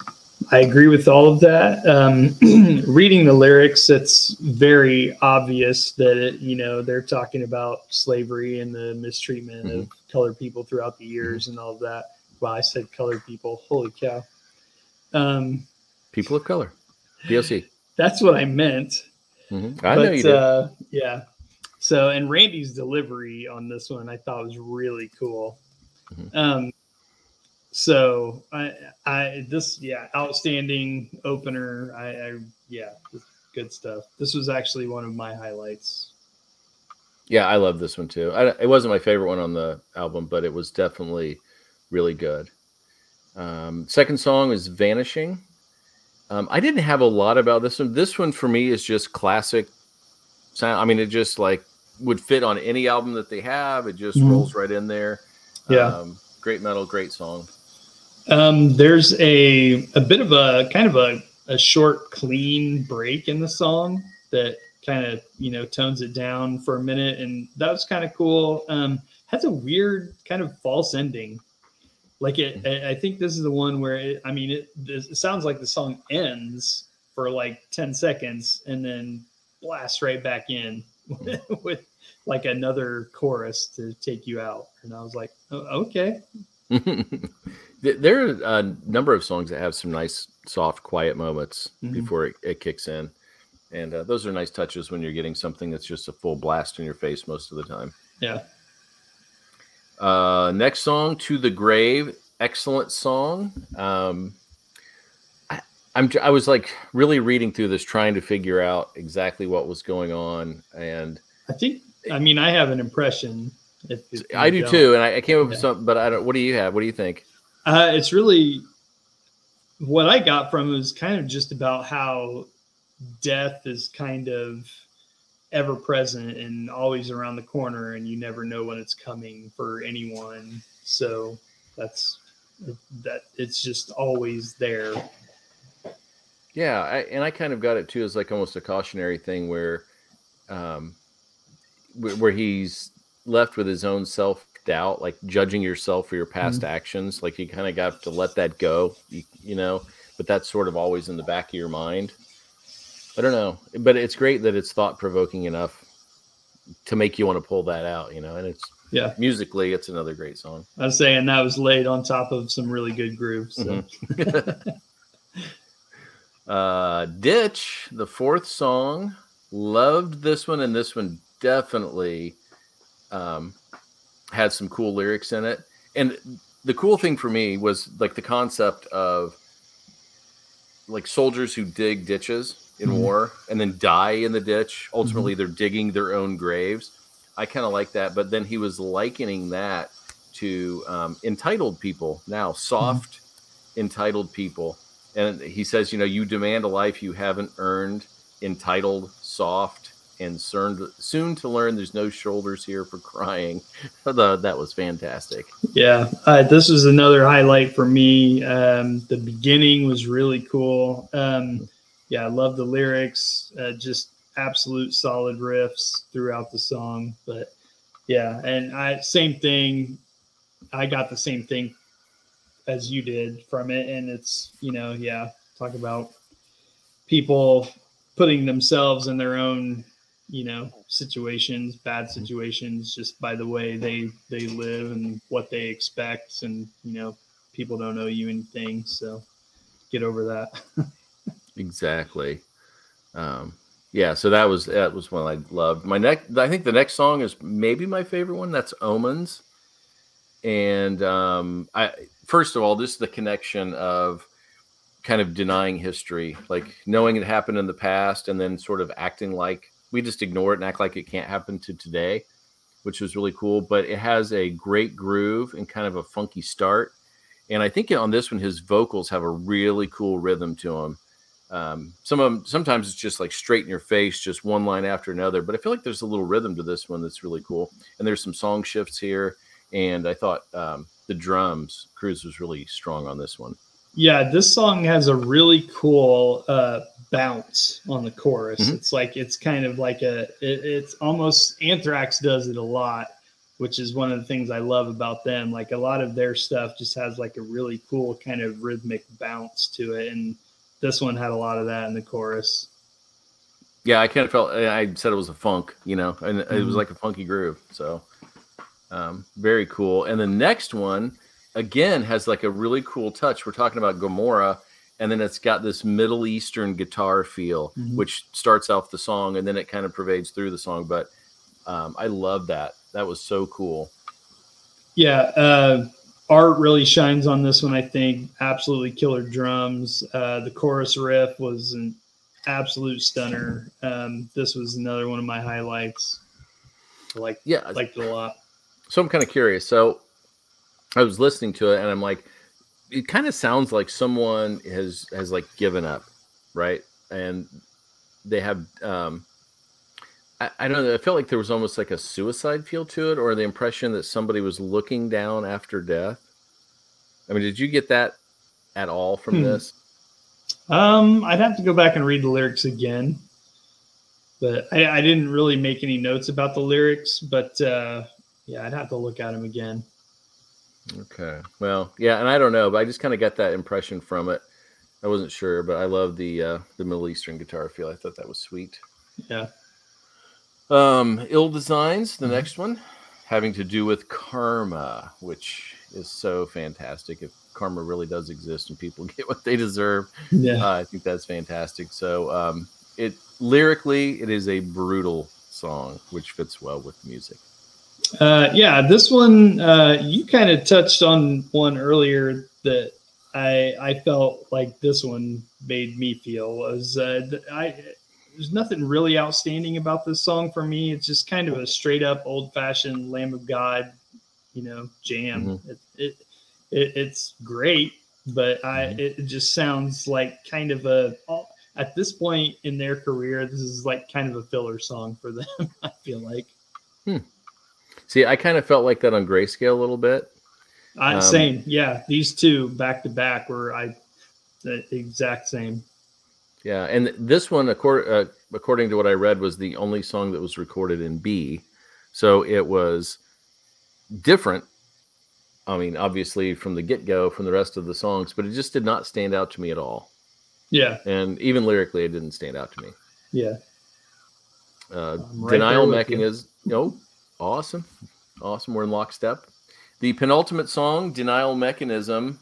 I agree with all of that. Um, reading the lyrics, it's very obvious that it, you know they're talking about slavery and the mistreatment of colored people throughout the years and all of that. Well, I said colored people. Holy cow! Um, People of color, POC. That's what I meant. Mhm. I know you did. Uh, yeah. So, and Randy's delivery on this one I thought was really cool. Mhm. Um, so I, I, this, yeah, outstanding opener. I, I, yeah, good stuff. This was actually one of my highlights. Yeah, I love this one too. I, it wasn't my favorite one on the album, but it was definitely really good. Um, second song is "Vanishing." Um, I didn't have a lot about this one. This one for me is just classic sound. I mean, it just like would fit on any album that they have. It just Mhm. rolls right in there. Yeah. um, great metal, great song. Um, there's a a bit of a kind of a, a short, clean break in the song that kind of you know tones it down for a minute, and that was kind of cool. Um, has a weird kind of false ending. Like it, I I think this is the one where it, I mean, it, this, it sounds like the song ends for like ten seconds and then blasts right back in with like another chorus to take you out. And I was like, oh, okay, there are a number of songs that have some nice, soft, quiet moments Mhm. before it, it kicks in. And uh, those are nice touches when you're getting something that's just a full blast in your face most of the time. yeah. Uh, next song, To the Grave. Excellent song. Um, I, I'm, I was like really reading through this, trying to figure out exactly what was going on. And I think. I mean, I have an impression. If, if I do don't. too. And I, I came up with something, but I don't, what do you have? What do you think? Uh, it's really what I got from it was kind of just about how death is kind of ever present and always around the corner, and you never know when it's coming for anyone. So that's that. It's just always there. Yeah, I, and I kind of got it too as like almost a cautionary thing where, um, wh- where he's left with his own self doubt, like judging yourself for your past Mm-hmm. actions. Like you kind of got to let that go, you, you know, but that's sort of always in the back of your mind. I don't know, but it's great that it's thought provoking enough to make you want to pull that out, you know, and it's Yeah. musically, it's another great song. I was saying that was laid on top of some really good grooves. So. Mhm. uh, Ditch, the fourth song, loved this one, and this one definitely um, had some cool lyrics in it. And the cool thing for me was like the concept of like soldiers who dig ditches in Mhm. war and then die in the ditch. Ultimately, they're digging their own graves. I kind of like that. But then he was likening that to um, entitled people now, soft, entitled people. And he says, you know, you demand a life you haven't earned, entitled, soft, and soon, soon to learn there's no shoulders here for crying. That was fantastic. Yeah, uh, this was another highlight for me. Um, the beginning was really cool. Um, yeah, I love the lyrics. Uh, just absolute solid riffs throughout the song. But yeah, and I same thing. I got the same thing as you did from it, and it's you know yeah, talk about people putting themselves in their own you know situations bad situations just by the way they they live and what they expect and you know people don't owe you anything so get over that Exactly. Um, yeah, so that was that was one I loved. My next, I think the next song is maybe my favorite one. That's Omens, and um, I first of all, this is the connection of kind of denying history, like knowing it happened in the past, and then sort of acting like we just ignore it and act like it can't happen to today, which was really cool. But it has a great groove and kind of a funky start. And I think on this one, his vocals have a really cool rhythm to them um, some of them sometimes it's just like straight in your face just one line after another but i feel like there's a little rhythm to this one that's really cool. And there's some song shifts here and i thought um, the drums cruz was really strong on this one. Yeah this song has a really cool uh bounce on the chorus. Mhm. it's like it's kind of like a it, it's almost anthrax does it a lot which is one of the things i love about them. Like a lot of their stuff just has like a really cool kind of rhythmic bounce to it and this one had a lot of that in the chorus. Yeah i kind of felt i said it was a funk you know and it was Mhm. like a funky groove so um, very cool. And the next one again has like a really cool touch. We're talking about gomorrah and then it's got this middle eastern guitar feel Mhm. which starts off the song and then it kind of pervades through the song but um, i love that. That was so cool. Yeah, uh, art really shines on this one. I think absolutely killer drums. Uh, the chorus riff was an absolute stunner. Um, this was another one of my highlights. I like yeah liked it a lot. so i'm kind of curious so i was listening to it and i'm like it kind of sounds like someone has has like given up right and they have um I, I don't know i felt like there was almost like a suicide feel to it or the impression that somebody was looking down after death i mean did you get that at all from Hmm. this Um, I'd have to go back and read the lyrics again, but I, I didn't really make any notes about the lyrics. But uh, yeah, I'd have to look at them again. okay well yeah and i don't know but i just kind of got that impression from it i wasn't sure but i love the uh the middle eastern guitar feel i thought that was sweet Yeah. Um, ill designs, the Mhm. next one, having to do with karma, which is so fantastic. If karma really does exist and people get what they deserve, Yeah. uh, I think that's fantastic. So, um, it lyrically, it is a brutal song, which fits well with music. Uh, yeah, this one uh, you kind of touched on one earlier that I I felt like this one made me feel was uh, I there's nothing really outstanding about this song for me. It's just kind of a straight up old fashioned Lamb of God, you know, jam. It, it, it it's great, but I Mhm. it, just sounds like kind of a at this point in their career, this is like kind of a filler song for them. I feel like. See, I kind of felt like that on Grayscale a little bit. I, Um, same, yeah. These two back to back were I the exact same. Yeah, and this one, according uh, according to what I read, was the only song that was recorded in B. So it was different. I mean, obviously from the get go, from the rest of the songs, but it just did not stand out to me at all. Yeah, And even lyrically, it didn't stand out to me. yeah. Uh, right denial you. mechanism. No, awesome, awesome. We're in lockstep. The penultimate song, "Denial Mechanism,"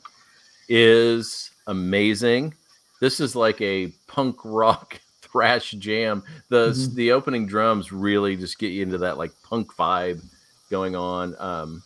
is amazing. This is like a punk rock thrash jam. The Mhm. the opening drums really just get you into that like punk vibe going on. Um,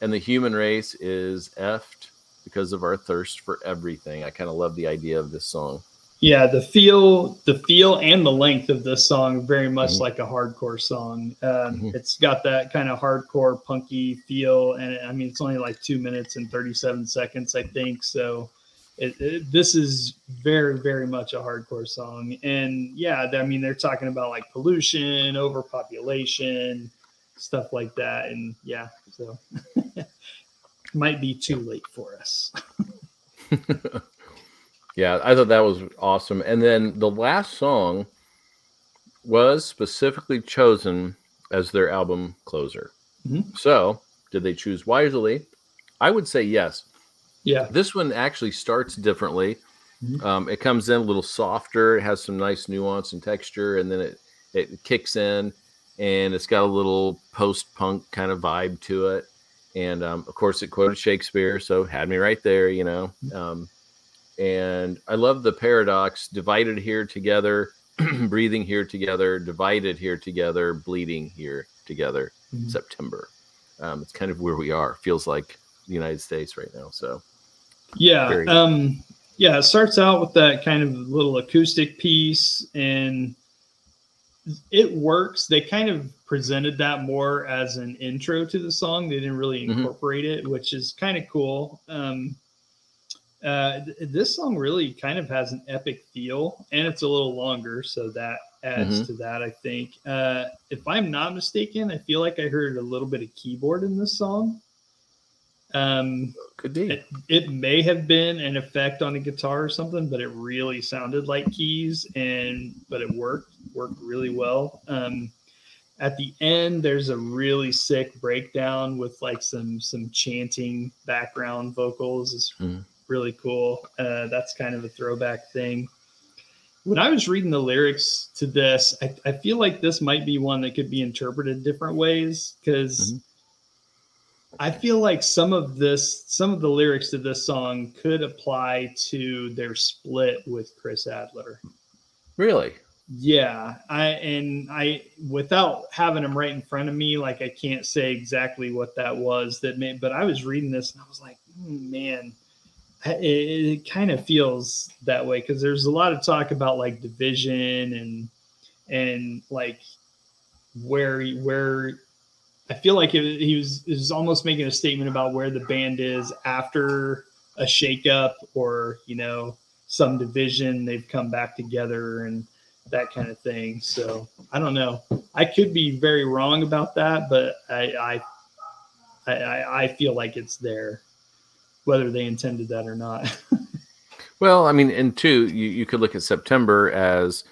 and the human race is effed because of our thirst for everything. I kind of love the idea of this song. Yeah, the feel, the feel, and the length of this song very much Mhm. like a hardcore song. Um, Mhm. It's got that kind of hardcore punky feel, and I mean it's only like two minutes and thirty-seven seconds, I think. So, it, it, this is very, very much a hardcore song. And yeah, I mean they're talking about like pollution, overpopulation, stuff like that. And yeah, so might be too late for us. Yeah, I thought that was awesome. And then the last song was specifically chosen as their album closer. Mhm. So, did they choose wisely? I would say yes. Yeah, This one actually starts differently. Mhm. Um, it comes in a little softer. It has some nice nuance and texture, and then it it kicks in, and it's got a little post punk kind of vibe to it. And um, of course, it quoted Shakespeare, so had me right there, you know. Um, and I love the paradox: divided here together, breathing here together, divided here together, bleeding here together. Mhm. September. Um, it's kind of where we are. Feels like the United States right now. So Yeah. Um, yeah, it starts out with that kind of little acoustic piece and it works. They kind of presented that more as an intro to the song. They didn't really Mhm. incorporate it, which is kind of cool. Um, uh, th- this song really kind of has an epic feel and it's a little longer. So that adds Mhm. to that, I think. Uh, if I'm not mistaken, I feel like I heard a little bit of keyboard in this song. Um, could be. it, it may have been an effect on a guitar or something, but it really sounded like keys and but it worked worked really well. Um, at the end, there's a really sick breakdown with like some some chanting background vocals. It's Mhm. really cool. Uh, that's kind of a throwback thing. When I was reading the lyrics to this, I, I feel like this might be one that could be interpreted different ways because Mhm. I feel like some of this, some of the lyrics to this song could apply to their split with Chris Adler. Really? Yeah, I and I without having them right in front of me, like I can't say exactly what that was that made. But I was reading this and I was like, "Hmm, man, it, it kind of feels that way because there's a lot of talk about like division and and like where where I feel like it, he was was almost making a statement about where the band is after a shakeup or you know some division they've come back together and that kind of thing. So I don't know. I could be very wrong about that, but I I I, I feel like it's there, whether they intended that or not. Well, I mean, and two, you, you could look at September as,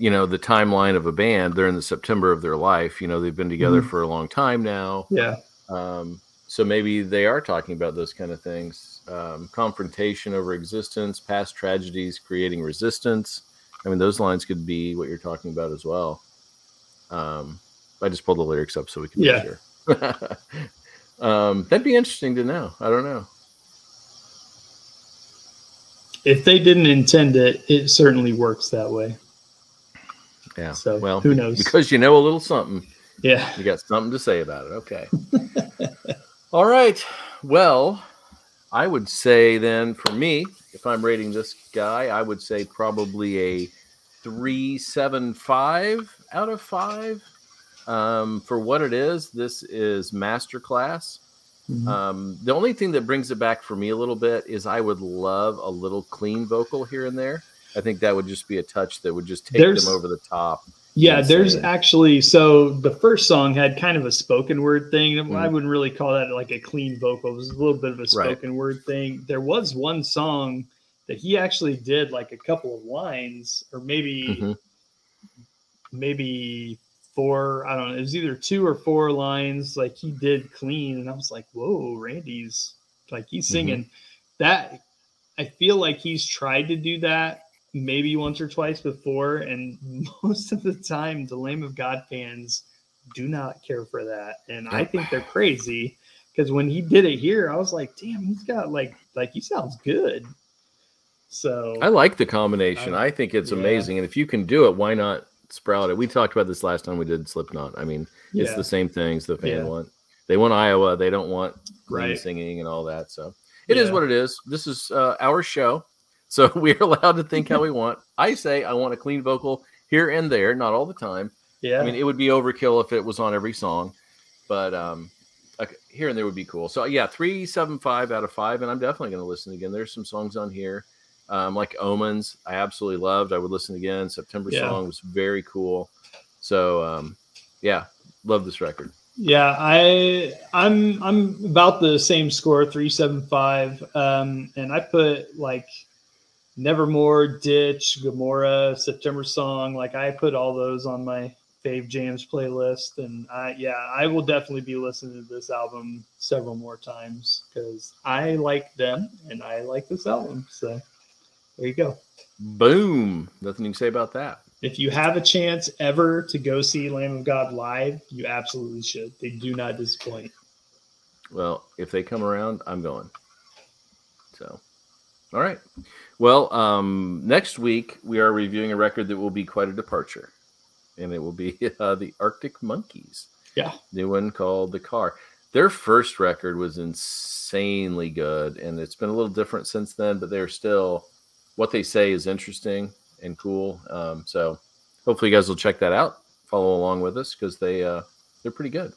you know, the timeline of a band. They're in the September of their life. You know, they've been together Mhm. for a long time now. yeah. Um, so maybe they are talking about those kind of things. Um, confrontation over existence, past tragedies creating resistance. I mean, those lines could be what you're talking about as well. Um, I just pulled the lyrics up so we can Yeah. be sure. um, that'd be interesting to know. I don't know. If they didn't intend it, it certainly works that way. Yeah. So, well, who knows? Because you know a little something. Yeah. You got something to say about it. Okay. All right. Well, I would say then for me, if I'm rating this guy, I would say probably a three seven five out of five. Um, for what it is, this is masterclass. Mhm. Um, the only thing that brings it back for me a little bit is I would love a little clean vocal here and there. I think that would just be a touch that would just take There's- them over the top. Yeah, there's actually so the first song had kind of a spoken word thing. I Mhm. wouldn't really call that like a clean vocal. It was a little bit of a Right. spoken word thing. There was one song that he actually did like a couple of lines, or maybe Mhm. maybe four. I don't know. It was either two or four lines. Like he did clean, and I was like, "Whoa, Randy's like he's Mhm. singing that." I feel like he's tried to do that maybe once or twice before, and most of the time, the Lamb of God fans do not care for that, and I think they're crazy because when he did it here, I was like, "Damn, he's got like like he sounds good." So I like the combination. I- I think it's yeah. amazing. And if you can do it, why not sprout it? We talked about this last time we did Slipknot. I mean, it's the same things the fan Yeah. want. They want Iowa. They don't want Right. singing and all that. So it is Yeah. what it is. This is uh, our show. So we're allowed to think how we want. I say I want a clean vocal here and there, not all the time. yeah. I mean, it would be overkill if it was on every song, but um, like, here and there would be cool. So yeah, three seven five out of five, and I'm definitely going to listen again. There's some songs on here, um, like Omens, I absolutely loved. I would listen again. September Yeah. song was very cool. So um, yeah, love this record. Yeah, I I'm I'm about the same score, three seven five. Um, and I put like Nevermore, Ditch, Gomorrah, September Song. Like I put all those on my fave jams playlist, and I yeah, I will definitely be listening to this album several more times because I like them and I like this album. So there you go. Boom. Nothing you can say about that. If you have a chance ever to go see Lamb of God live, you absolutely should. They do not disappoint. Well, if they come around, I'm going. So, all right. Well, um, next week we are reviewing a record that will be quite a departure, and it will be uh, the Arctic Monkeys. Yeah. New one called The Car. Their first record was insanely good, and it's been a little different since then, but they're still what they say is interesting and cool. Um, so, hopefully, you guys will check that out. Follow along with us because they uh, they're pretty good.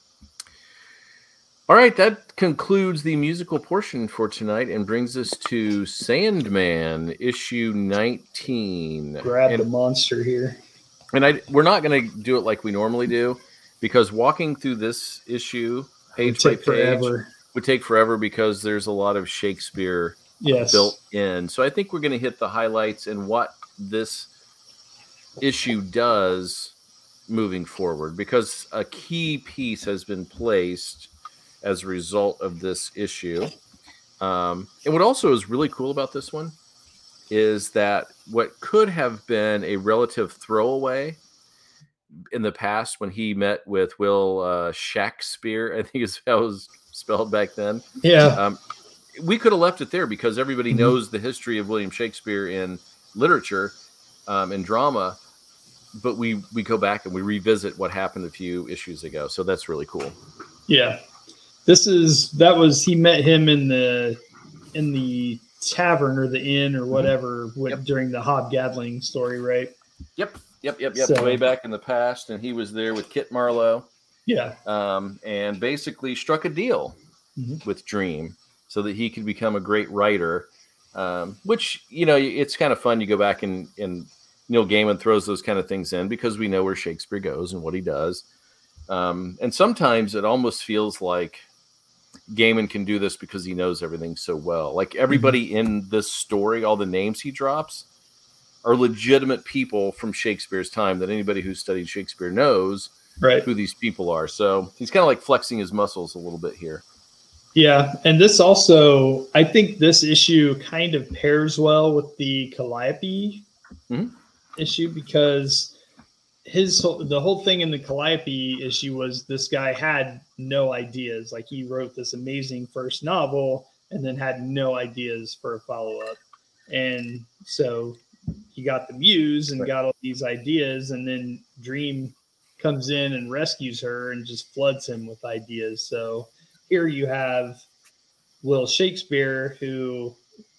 All right, that concludes the musical portion for tonight and brings us to Sandman issue 19. Grab and, the monster here. and I we're not going to do it like we normally do because walking through this issue page by page forever. would take forever because there's a lot of Shakespeare Yes. built in. So I think we're going to hit the highlights and what this issue does moving forward because a key piece has been placed as a result of this issue. Um, and what also is really cool about this one is that what could have been a relative throwaway in the past when he met with Will uh, Shakespeare, I think is how it was spelled back then Yeah. um, we could have left it there because everybody Mhm. knows the history of William Shakespeare in literature um, and drama, but we we go back and we revisit what happened a few issues ago. So that's really cool. Yeah. This is that was he met him in the in the tavern or the inn or whatever Mm-hmm. Yep. during the Hob Gadling story, right? Yep, yep, yep, yep. So- Way back in the past, and he was there with Kit Marlowe, Yeah. um, and basically struck a deal Mhm. with Dream so that he could become a great writer. Um, which you know, it's kind of fun. You go back and and Neil Gaiman throws those kind of things in because we know where Shakespeare goes and what he does. Um, and sometimes it almost feels like Gaiman can do this because he knows everything so well. Like everybody in this story, all the names he drops are legitimate people from Shakespeare's time that anybody who studied Shakespeare knows Right. who these people are. So he's kind of like flexing his muscles a little bit here. Yeah. And this also I think this issue kind of pairs well with the Calliope Mhm. issue because his whole- the whole thing in the Calliope issue was this guy had no ideas. Like he wrote this amazing first novel and then had no ideas for a follow up. And so he got the muse and got all these ideas, and then Dream comes in and rescues her and just floods him with ideas. So here you have Will Shakespeare who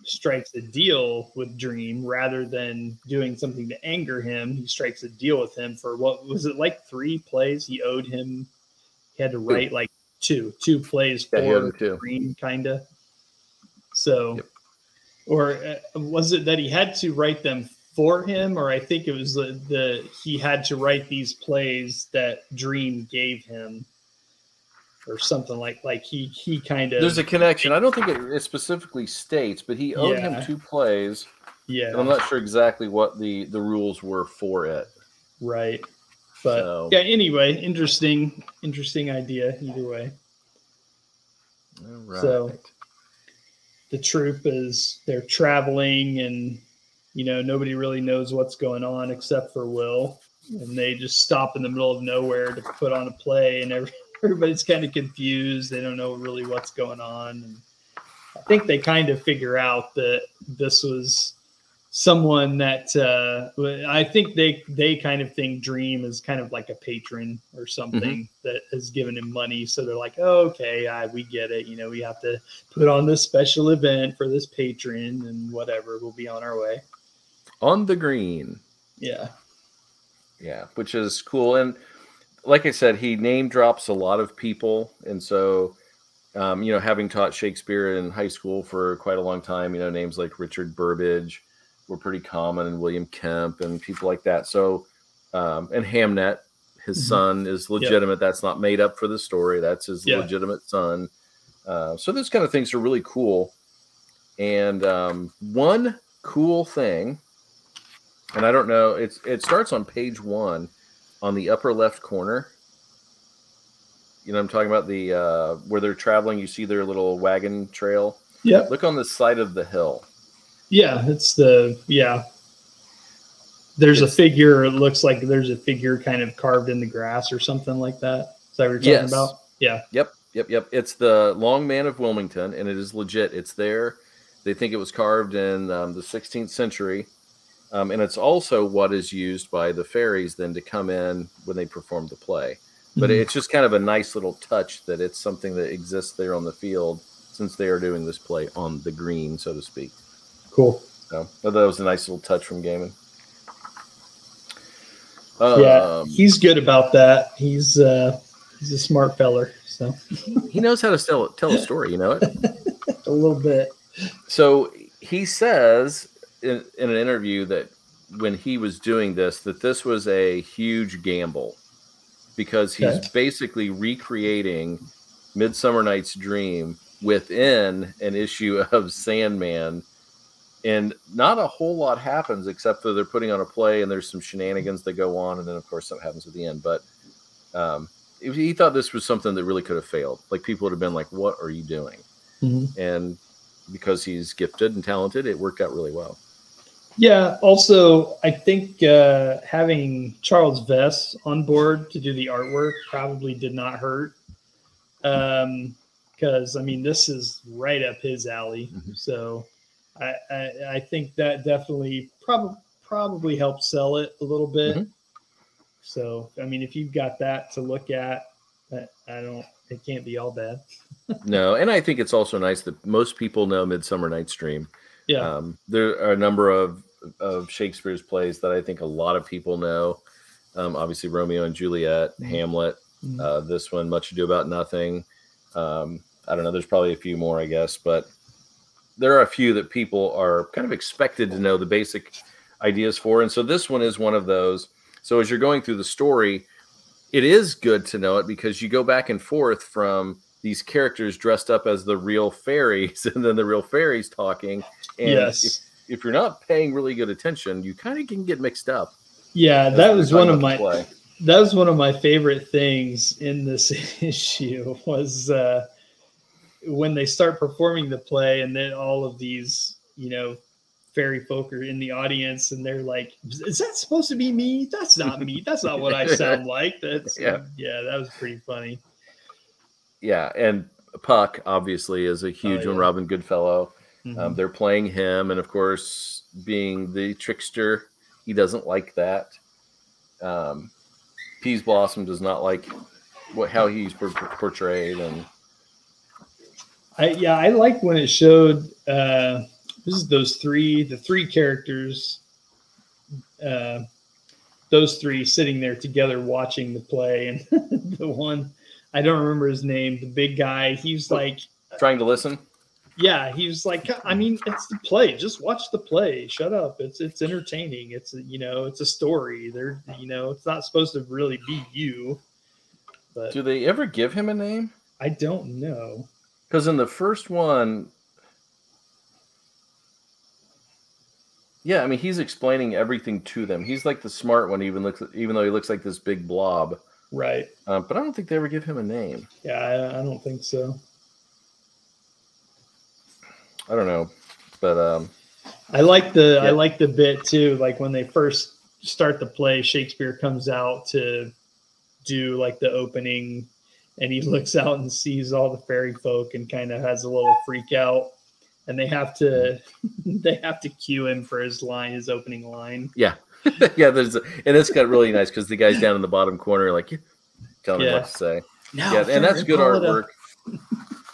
strikes a deal with Dream rather than doing something to anger him. He strikes a deal with him for what was it like three plays he owed him. He had to write like two, two plays Yeah, for him two. Dream, kind of. So, Yep. or uh, was it that he had to write them for him, or I think it was the, the he had to write these plays that Dream gave him, or something like like he he kind of There's a connection. I don't think it, it specifically states, but he owed Yeah. him two plays, yeah I'm not sure exactly what the the rules were for it. right But So- yeah, anyway, interesting, interesting idea either way. All right. So- The troop is they're traveling and you know nobody really knows what's going on except for Will, and they just stop in the middle of nowhere to put on a play, and every, everybody's kind of confused. They don't know really what's going on, and I think they kind of figure out that this was someone that uh, I think they they kind of think Dream is kind of like a patron or something that has given him money. So they're like, oh, okay, I, we get it. You know, we have to put on this special event for this patron and whatever. We'll be on our way. on the green. Yeah. Yeah, which is cool. And like I said, he name drops a lot of people. And so, um, you know, having taught Shakespeare in high school for quite a long time, you know, names like Richard Burbage were pretty common and William Kemp and people like that. So, um, and Hamnet, his Mhm. son is legitimate. That's not made up for the story. That's his Yeah. legitimate son. Uh, so those kind of things are really cool. And um, one cool thing and I don't know. It's it starts on page one, on the upper left corner. You know, I'm talking about the uh, where they're traveling. You see their little wagon trail. Yeah. Look on the side of the hill. Yeah. It's the, yeah. There's It's- a figure. It looks like there's a figure kind of carved in the grass or something like that. Is that what you're talking Yes. about? Yeah. Yep, yep, yep. It's the Long Man of Wilmington, and it is legit. It's there. They think it was carved in um, the 16th century, um, and it's also what is used by the fairies then to come in when they perform the play. But Mhm. it's just kind of a nice little touch that it's something that exists there on the field since they are doing this play on the green, so to speak. Cool. So that was a nice little touch from Gaiman. yeah. Um, He's good about that. He's, uh, he's a smart feller. So he knows how to tell tell a story. You know it. a little bit. So he says in, in an interview that when he was doing this, that this was a huge gamble because he's Okay. basically recreating Midsummer Night's Dream within an issue of Sandman. And not a whole lot happens except for they're putting on a play and there's some shenanigans that go on. And then, of course, something happens at the end. But um, he thought this was something that really could have failed. Like people would have been like, What are you doing? Mhm. and because he's gifted and talented, it worked out really well. Yeah. Also, I think uh, having Charles Vess on board to do the artwork probably did not hurt. Because I mean, this is right up his alley. Mhm. So I, I I think that definitely probably probably helped sell it a little bit. Mhm. So I mean, if you've got that to look at, I, I don't. It can't be all bad. No, and I think it's also nice that most people know Midsummer Night's Dream. Yeah. Um, there are a number of of Shakespeare's plays that I think a lot of people know. Um, obviously, Romeo and Juliet, Mhm. Hamlet, Mhm. uh, this one, Much Ado About Nothing. Um, I don't know. There's probably a few more, I guess, but there are a few that people are kind of expected to know the basic ideas for. And so this one is one of those. So as you're going through the story, it is good to know it because you go back and forth from these characters dressed up as the real fairies and then the real fairies talking. And yes. if, if you're not paying really good attention, you kind of can get mixed up. yeah, that was one of my play. that was one of my favorite things in this issue was uh, when they start performing the play and then all of these you know fairy folk are in the audience and they're like is that supposed to be me that's not me that's not what i sound like that's Yeah. yeah that was pretty funny Yeah, and Puck obviously is a huge one. yeah. Robin Goodfellow. Mhm. Um, they're playing him, and of course, being the trickster, he doesn't like that. Um, Peaseblossom does not like what how he's por- portrayed, and I yeah, I like when it showed uh this is those three the three characters uh those three sitting there together watching the play and the one I don't remember his name, the big guy, he's like trying to listen. Yeah, he was like I mean, it's the play. Just watch the play. Shut up. It's it's entertaining. It's you know, it's a story. They're you know, it's not supposed to really be you. But Do they ever give him a name? I don't know. Because in the first one, Yeah, I mean he's explaining everything to them. He's like the smart one, even looks even though he looks like this big blob. Right. Um, but I don't think they ever give him a name. Yeah, I, I don't think so. I don't know, but um, I like the Yeah. I like the bit too. Like when they first start the play, Shakespeare comes out to do like the opening, and he looks out and sees all the fairy folk and kind of has a little freak out. And they have to they have to cue him for his line, his opening line. yeah, yeah. There's a, and it's got really nice because the guy's down in the bottom corner, like telling him Yeah. what to say. Now, yeah, and that's good Paula- artwork.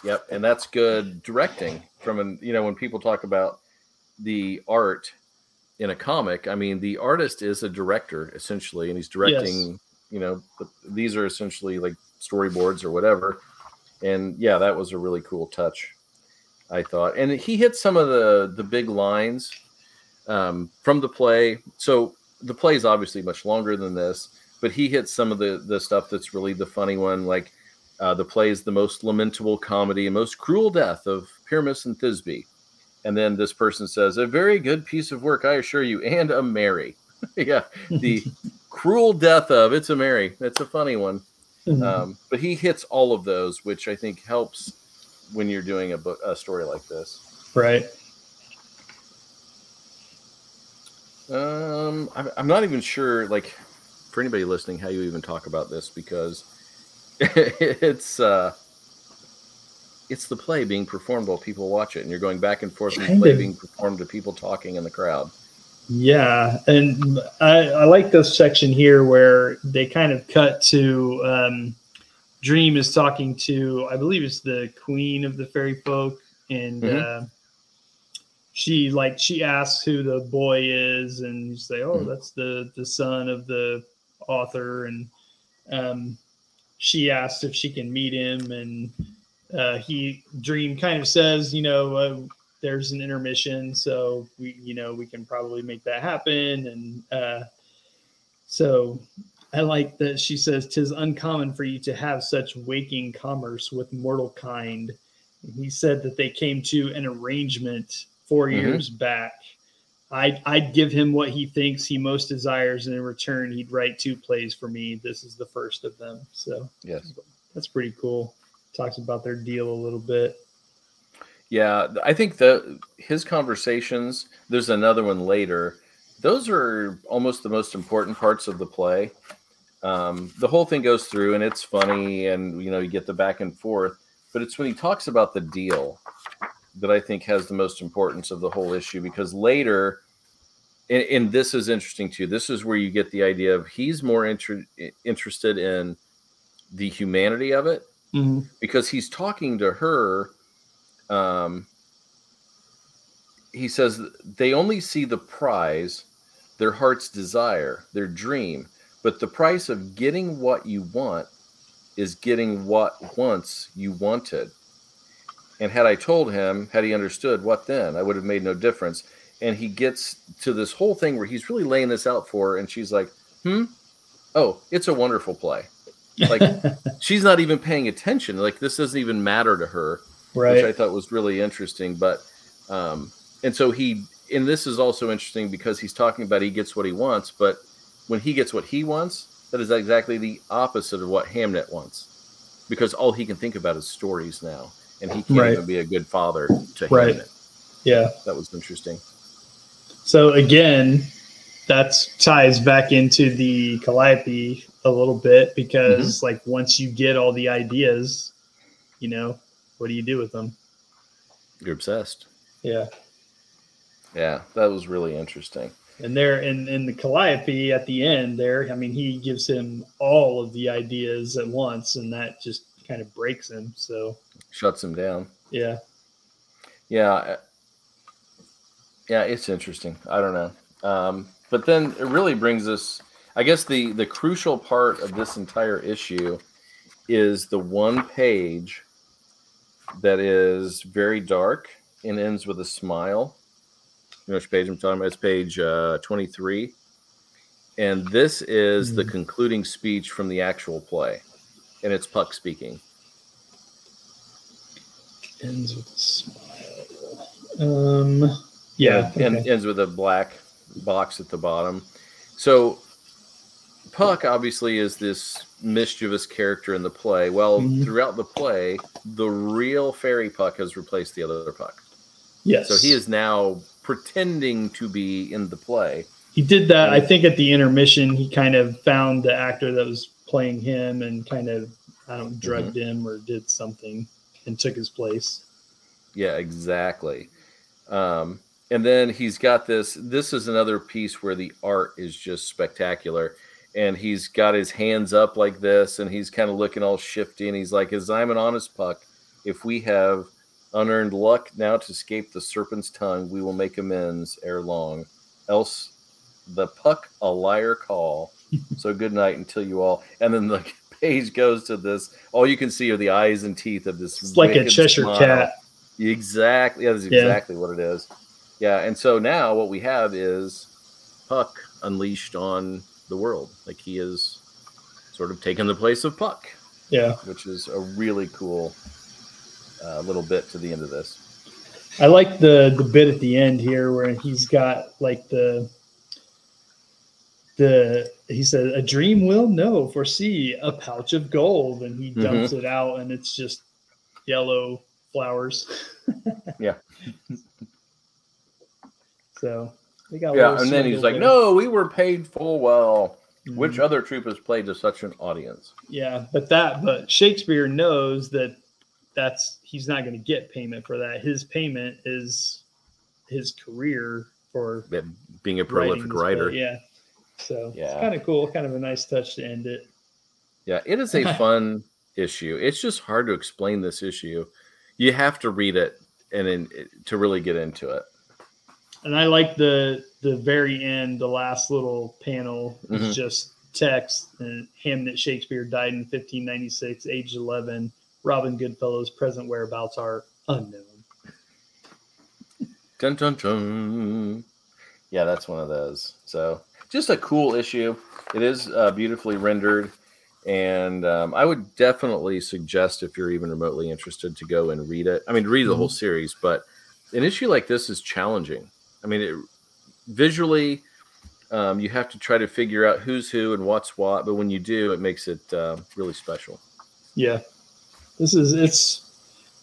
yep, and that's good directing from an you know when people talk about the art in a comic, I mean the artist is a director essentially, and he's directing. You know, but these are essentially like storyboards or whatever. And yeah, that was a really cool touch, I thought. And he hit some of the the big lines um, from the play. So the play is obviously much longer than this, but he hits some of the the stuff that's really the funny one, like uh, the play is the most lamentable comedy and most cruel death of Pyramus and Thisbe. And then this person says, "A very good piece of work, I assure you, and a merry. yeah, the cruel death of it's a merry. It's a funny one, Mhm. um, but he hits all of those, which I think helps when you're doing a book a story like this. right. Um, I'm, I'm not even sure, like, for anybody listening, how you even talk about this because it's uh, it's the play being performed while people watch it, and you're going back and forth, Kind play of. being performed to people talking in the crowd. Yeah, and I, I like this section here where they kind of cut to um, Dream is talking to, I believe it's the queen of the fairy folk, and Mhm. uh, she like she asks who the boy is, and you say, "Oh, Mhm. that's the the son of the author," and um, she asks if she can meet him, and uh, he Dream kind of says, you know. Uh, there's an intermission, so we, you know, we can probably make that happen. And uh, so I like that she says, "Tis uncommon for you to have such waking commerce with mortal kind." And he said that they came to an arrangement 4 Mhm. years back. I'd, I'd give him what he thinks he most desires, and in return, he'd write two plays for me. This is the first of them. So Yes. that's pretty cool. Talks about their deal a little bit. Yeah, I think that his conversations. There's another one later. Those are almost the most important parts of the play. Um, the whole thing goes through, and it's funny, and you know you get the back and forth. But it's when he talks about the deal that I think has the most importance of the whole issue, because later, and, and this is interesting too. This is where you get the idea of he's more inter- interested in the humanity of it because he's talking to her. Um, he says they only see the prize, their heart's desire, their dream, but the price of getting what you want is getting what once you wanted. And had I told him, had he understood, what then? I would have made no difference. And he gets to this whole thing where he's really laying this out for her, and she's like, hmm? Oh, it's a wonderful play. Like, she's not even paying attention. Like, this doesn't even matter to her which I thought was really interesting. But um, and so he and this is also interesting because he's talking about he gets what he wants, but when he gets what he wants, that is exactly the opposite of what Hamnet wants, because all he can think about is stories now, and he can't Right. even be a good father to Right. Hamnet. Yeah. That was interesting. So again, that ties back into the Calliope a little bit because Mm-hmm. like once you get all the ideas, you know, what do you do with them? You're obsessed. Yeah. Yeah, that was really interesting. And there in, in the Calliope at the end there, I mean, he gives him all of the ideas at once and that just kind of breaks him. So Shuts him down. yeah. Yeah. uh, Yeah, it's interesting. I don't know. Um, but then it really brings us I guess the the crucial part of this entire issue is the one page that is very dark and ends with a smile. You know which page I'm talking about? It's page uh, 23. And this is the Hmm. concluding speech from the actual play. And it's Puck speaking. Ends with a smile. Um Yeah. and okay. ends with a black box at the bottom. So Puck obviously is this mischievous character in the play. Well, Mhm. throughout the play, the real fairy Puck has replaced the other Puck. yes. So he is now pretending to be in the play. He did that. I think at the intermission, he kind of found the actor that was playing him and kind of, I don't, know, drugged him or did something and took his place. Yeah, exactly. Um, and then he's got this. This is another piece where the art is just spectacular. And he's got his hands up like this, and he's kind of looking all shifty. And he's like, "As I'm an honest puck, if we have unearned luck now to escape the serpent's tongue, we will make amends ere long. Else, the puck a liar call. so good night until you all." And then the page goes to this. All you can see are the eyes and teeth of this. It's like a Cheshire smile. cat. Exactly. Yeah, That is Yeah. exactly what it is. Yeah. And so now what we have is Puck unleashed on the world. Like he is sort of taken the place of Puck, Yeah. which is a really cool uh, little bit to the end of this. I like the the bit at the end here where he's got like the the he said a dream will no foresee a pouch of gold and he dumps it out and it's just yellow flowers. Yeah. so got Yeah. And then he's like, there. no, we were paid full well. Which Mhm. other troupe has played to such an audience? Yeah, but that but Shakespeare knows that that's he's not going to get payment for that. His payment is his career for Being a prolific play. writer. Yeah. So Yeah. it's kind of cool, kind of a nice touch to end it. Yeah, it is a fun issue. It's just hard to explain this issue. You have to read it and then to really get into it. And I like the the very end, the last little panel is Mhm. just text and him that Shakespeare died in 1596, age 11. Robin Goodfellow's present whereabouts are unknown. Dun dun dun. Yeah, that's one of those. So just a cool issue. It is uh, beautifully rendered, and um, I would definitely suggest if you're even remotely interested to go and read it. I mean, read the whole series, but an issue like this is challenging. I mean, it, visually, um, you have to try to figure out who's who and what's what, but when you do, it makes it uh, really special. Yeah. This is it's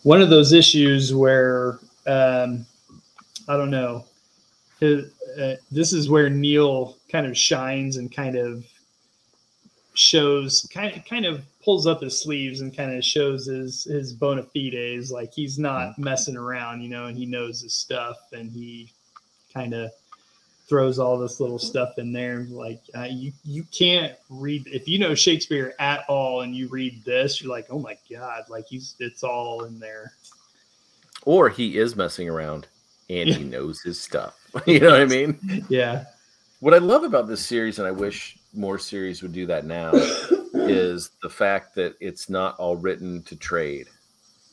one of those issues where um I don't know. It- uh, this is where Neil kind of shines and kind of shows kind of kind of pulls up his sleeves and kind of shows his his bona fides like he's not messing around, you know, and he knows his stuff and he kind of throws all this little stuff in there like uh, you you can't read if you know shakespeare at all and you read this you're like oh my god like he's it's all in there Or he is messing around and he knows his stuff. you know what I mean? yeah What I love about this series, and I wish more series would do that now, is the fact that it's not all written to trade.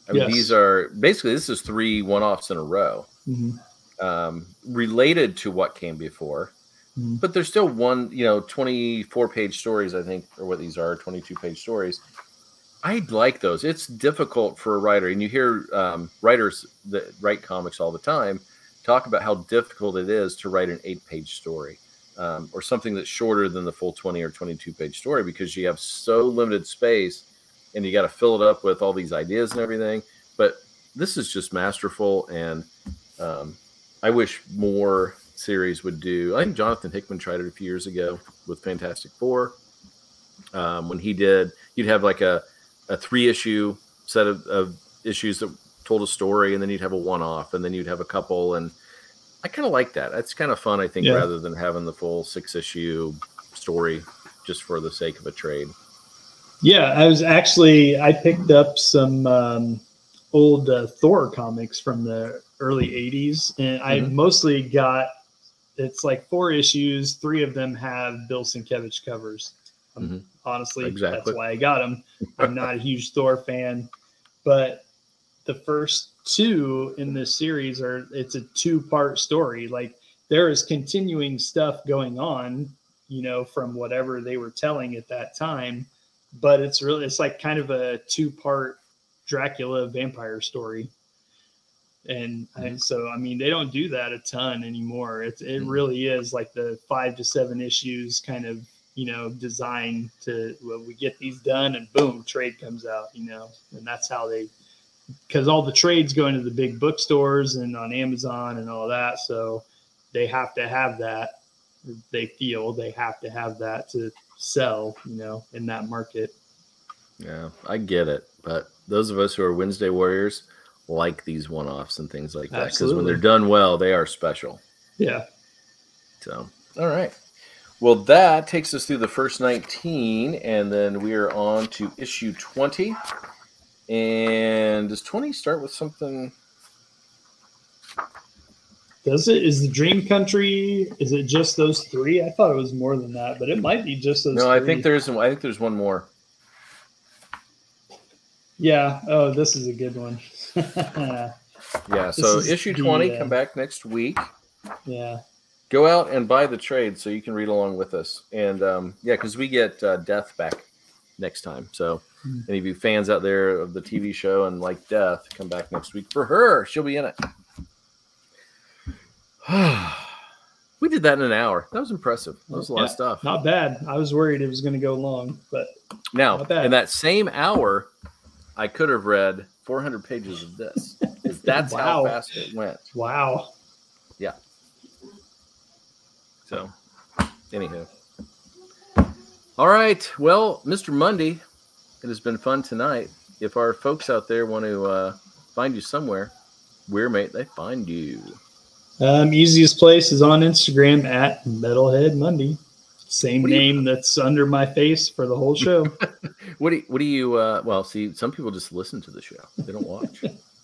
I mean, Yes. these are basically this is three one-offs in a row, Mhm. Um, related to what came before, Mhm. but there's still one, you know, 24 page stories, I think, or what these are, 22 page stories. I like those. It's difficult for a writer, and you hear um, writers that write comics all the time talk about how difficult it is to write an eight page story um, or something that's shorter than the full 20 or 22 page story because you have so limited space and you got to fill it up with all these ideas and everything. But this is just masterful, and um, I wish more series would do. I think Jonathan Hickman tried it a few years ago with Fantastic Four. Um, when he did, you'd have like a, a three issue set of, of issues that told a story, and then you'd have a one off, and then you'd have a couple. And I kind of like that. That's kind of fun, I think, Yeah. rather than having the full six issue story just for the sake of a trade. yeah i was actually i picked up some um old uh, thor comics from the early 80s and i Mhm. mostly got it's like four issues three of them have bill sienkiewicz covers Um, Mhm. honestly Exactly. that's why i got them i'm not a huge thor fan but the first two in this series are it's a two part story like there is continuing stuff going on you know from whatever they were telling at that time but it's really it's like kind of a two part dracula vampire story And I, Mhm. so, I mean, they don't do that a ton anymore. It's, it Mhm. really is like the five to seven issues kind of, you know, designed to, well, we get these done and boom, trade comes out, you know, and that's how they, because all the trades go into the big bookstores and on Amazon and all that. So they have to have that. They feel they have to have that to sell, you know, in that market. Yeah, I get it. But those of us who are Wednesday Warriors like these one offs and things like that because when they're done well, they are special. Yeah. So, all right. Well, that takes us through the first 19, and then we are on to issue 20. And does 20 start with something? Does it? Is the Dream Country? Is it just those three? I thought it was more than that, but it might be just those. No, I three. think there's I think there's one more. Yeah. Oh, this is a good one. Yeah, so is issue the, 20 uh, come back next week. yeah. Go out and buy the trade so you can read along with us. And um, yeah, because we get uh, Death back next time. So Hmm. any of you fans out there of the TV show and like Death, come back next week for her. She'll be in it. we did that in an hour. That was impressive. That was a lot of stuff. Not bad. I was worried it was going to go long, but now, in that same hour, I could have read 400 pages of this. That's how fast it went. wow. Yeah. So, anywho. All right. Well, Mr. Mundy, it has been fun tonight. If our folks out there want to uh, find you somewhere, where may they find you? Um, easiest place is on Instagram at Metalhead Mundy. Same What do you- name that's under my face for the whole show. What do you, what do you uh, well, see, some people just listen to the show. They don't watch.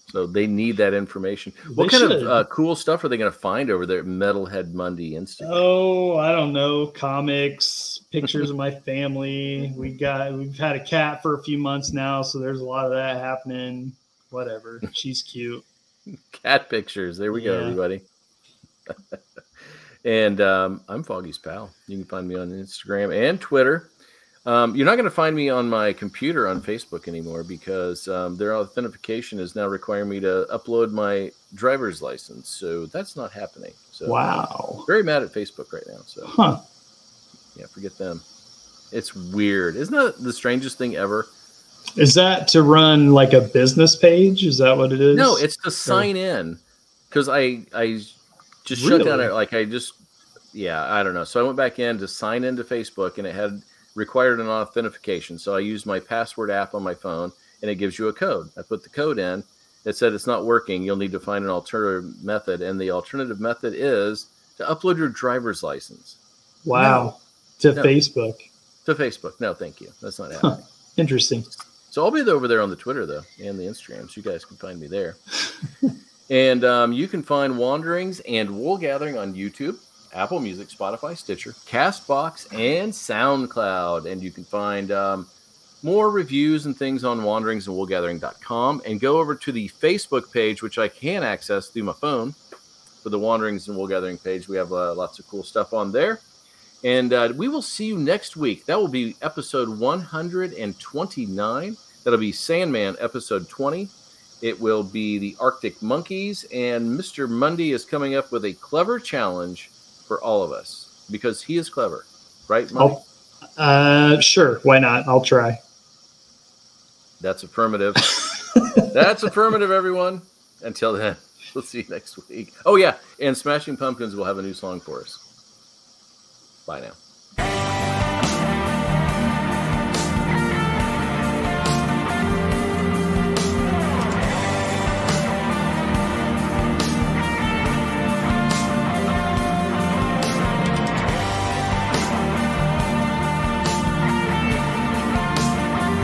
so they need that information. What They kind should. of uh, cool stuff are they going to find over there at Metalhead Mundy Instagram? Oh, I don't know. Comics, pictures of my family. We got we've had a cat for a few months now, so there's a lot of that happening. Whatever. She's cute. Cat pictures. There we go, everybody. and um, I'm Foggy's pal. You can find me on Instagram and Twitter. Um, you're not going to find me on my computer on Facebook anymore because um, their authentication is now requiring me to upload my driver's license. So that's not happening. So Wow. very mad at Facebook right now. So Huh. yeah, forget them. It's weird. Isn't that the strangest thing ever? Is that to run like a business page? Is that what it is? No, it's to sign in because I I just shut down it. Like I just yeah, I don't know. So I went back in to sign into Facebook and it had required an authentication. So I used my password app on my phone and it gives you a code. I put the code in. It said it's not working. You'll need to find an alternative method, and the alternative method is to upload your driver's license wow. To No. Facebook. to Facebook. No, thank you. That's not Huh. happening. Interesting. So I'll be over there on the Twitter though, and the Instagram, so you guys can find me there. and um, you can find Wanderings and Wool Gathering on YouTube, Apple Music, Spotify, Stitcher, Castbox, and SoundCloud. And you can find um, more reviews and things on Wanderings and Woolgathering.com. And go over to the Facebook page, which I can access through my phone for the Wanderings and Wool Gathering page. We have uh, lots of cool stuff on there. And uh, we will see you next week. That will be episode 129. That'll be Sandman episode 20. It will be the Arctic Monkeys. And Mr. Mundy is coming up with a clever challenge for all of us because he is clever. Right, Mundy? I'll, uh, sure. Why not? I'll try. That's affirmative. That's affirmative, everyone. Until then, we'll see you next week. Oh, yeah. And Smashing Pumpkins will have a new song for us. Bye now.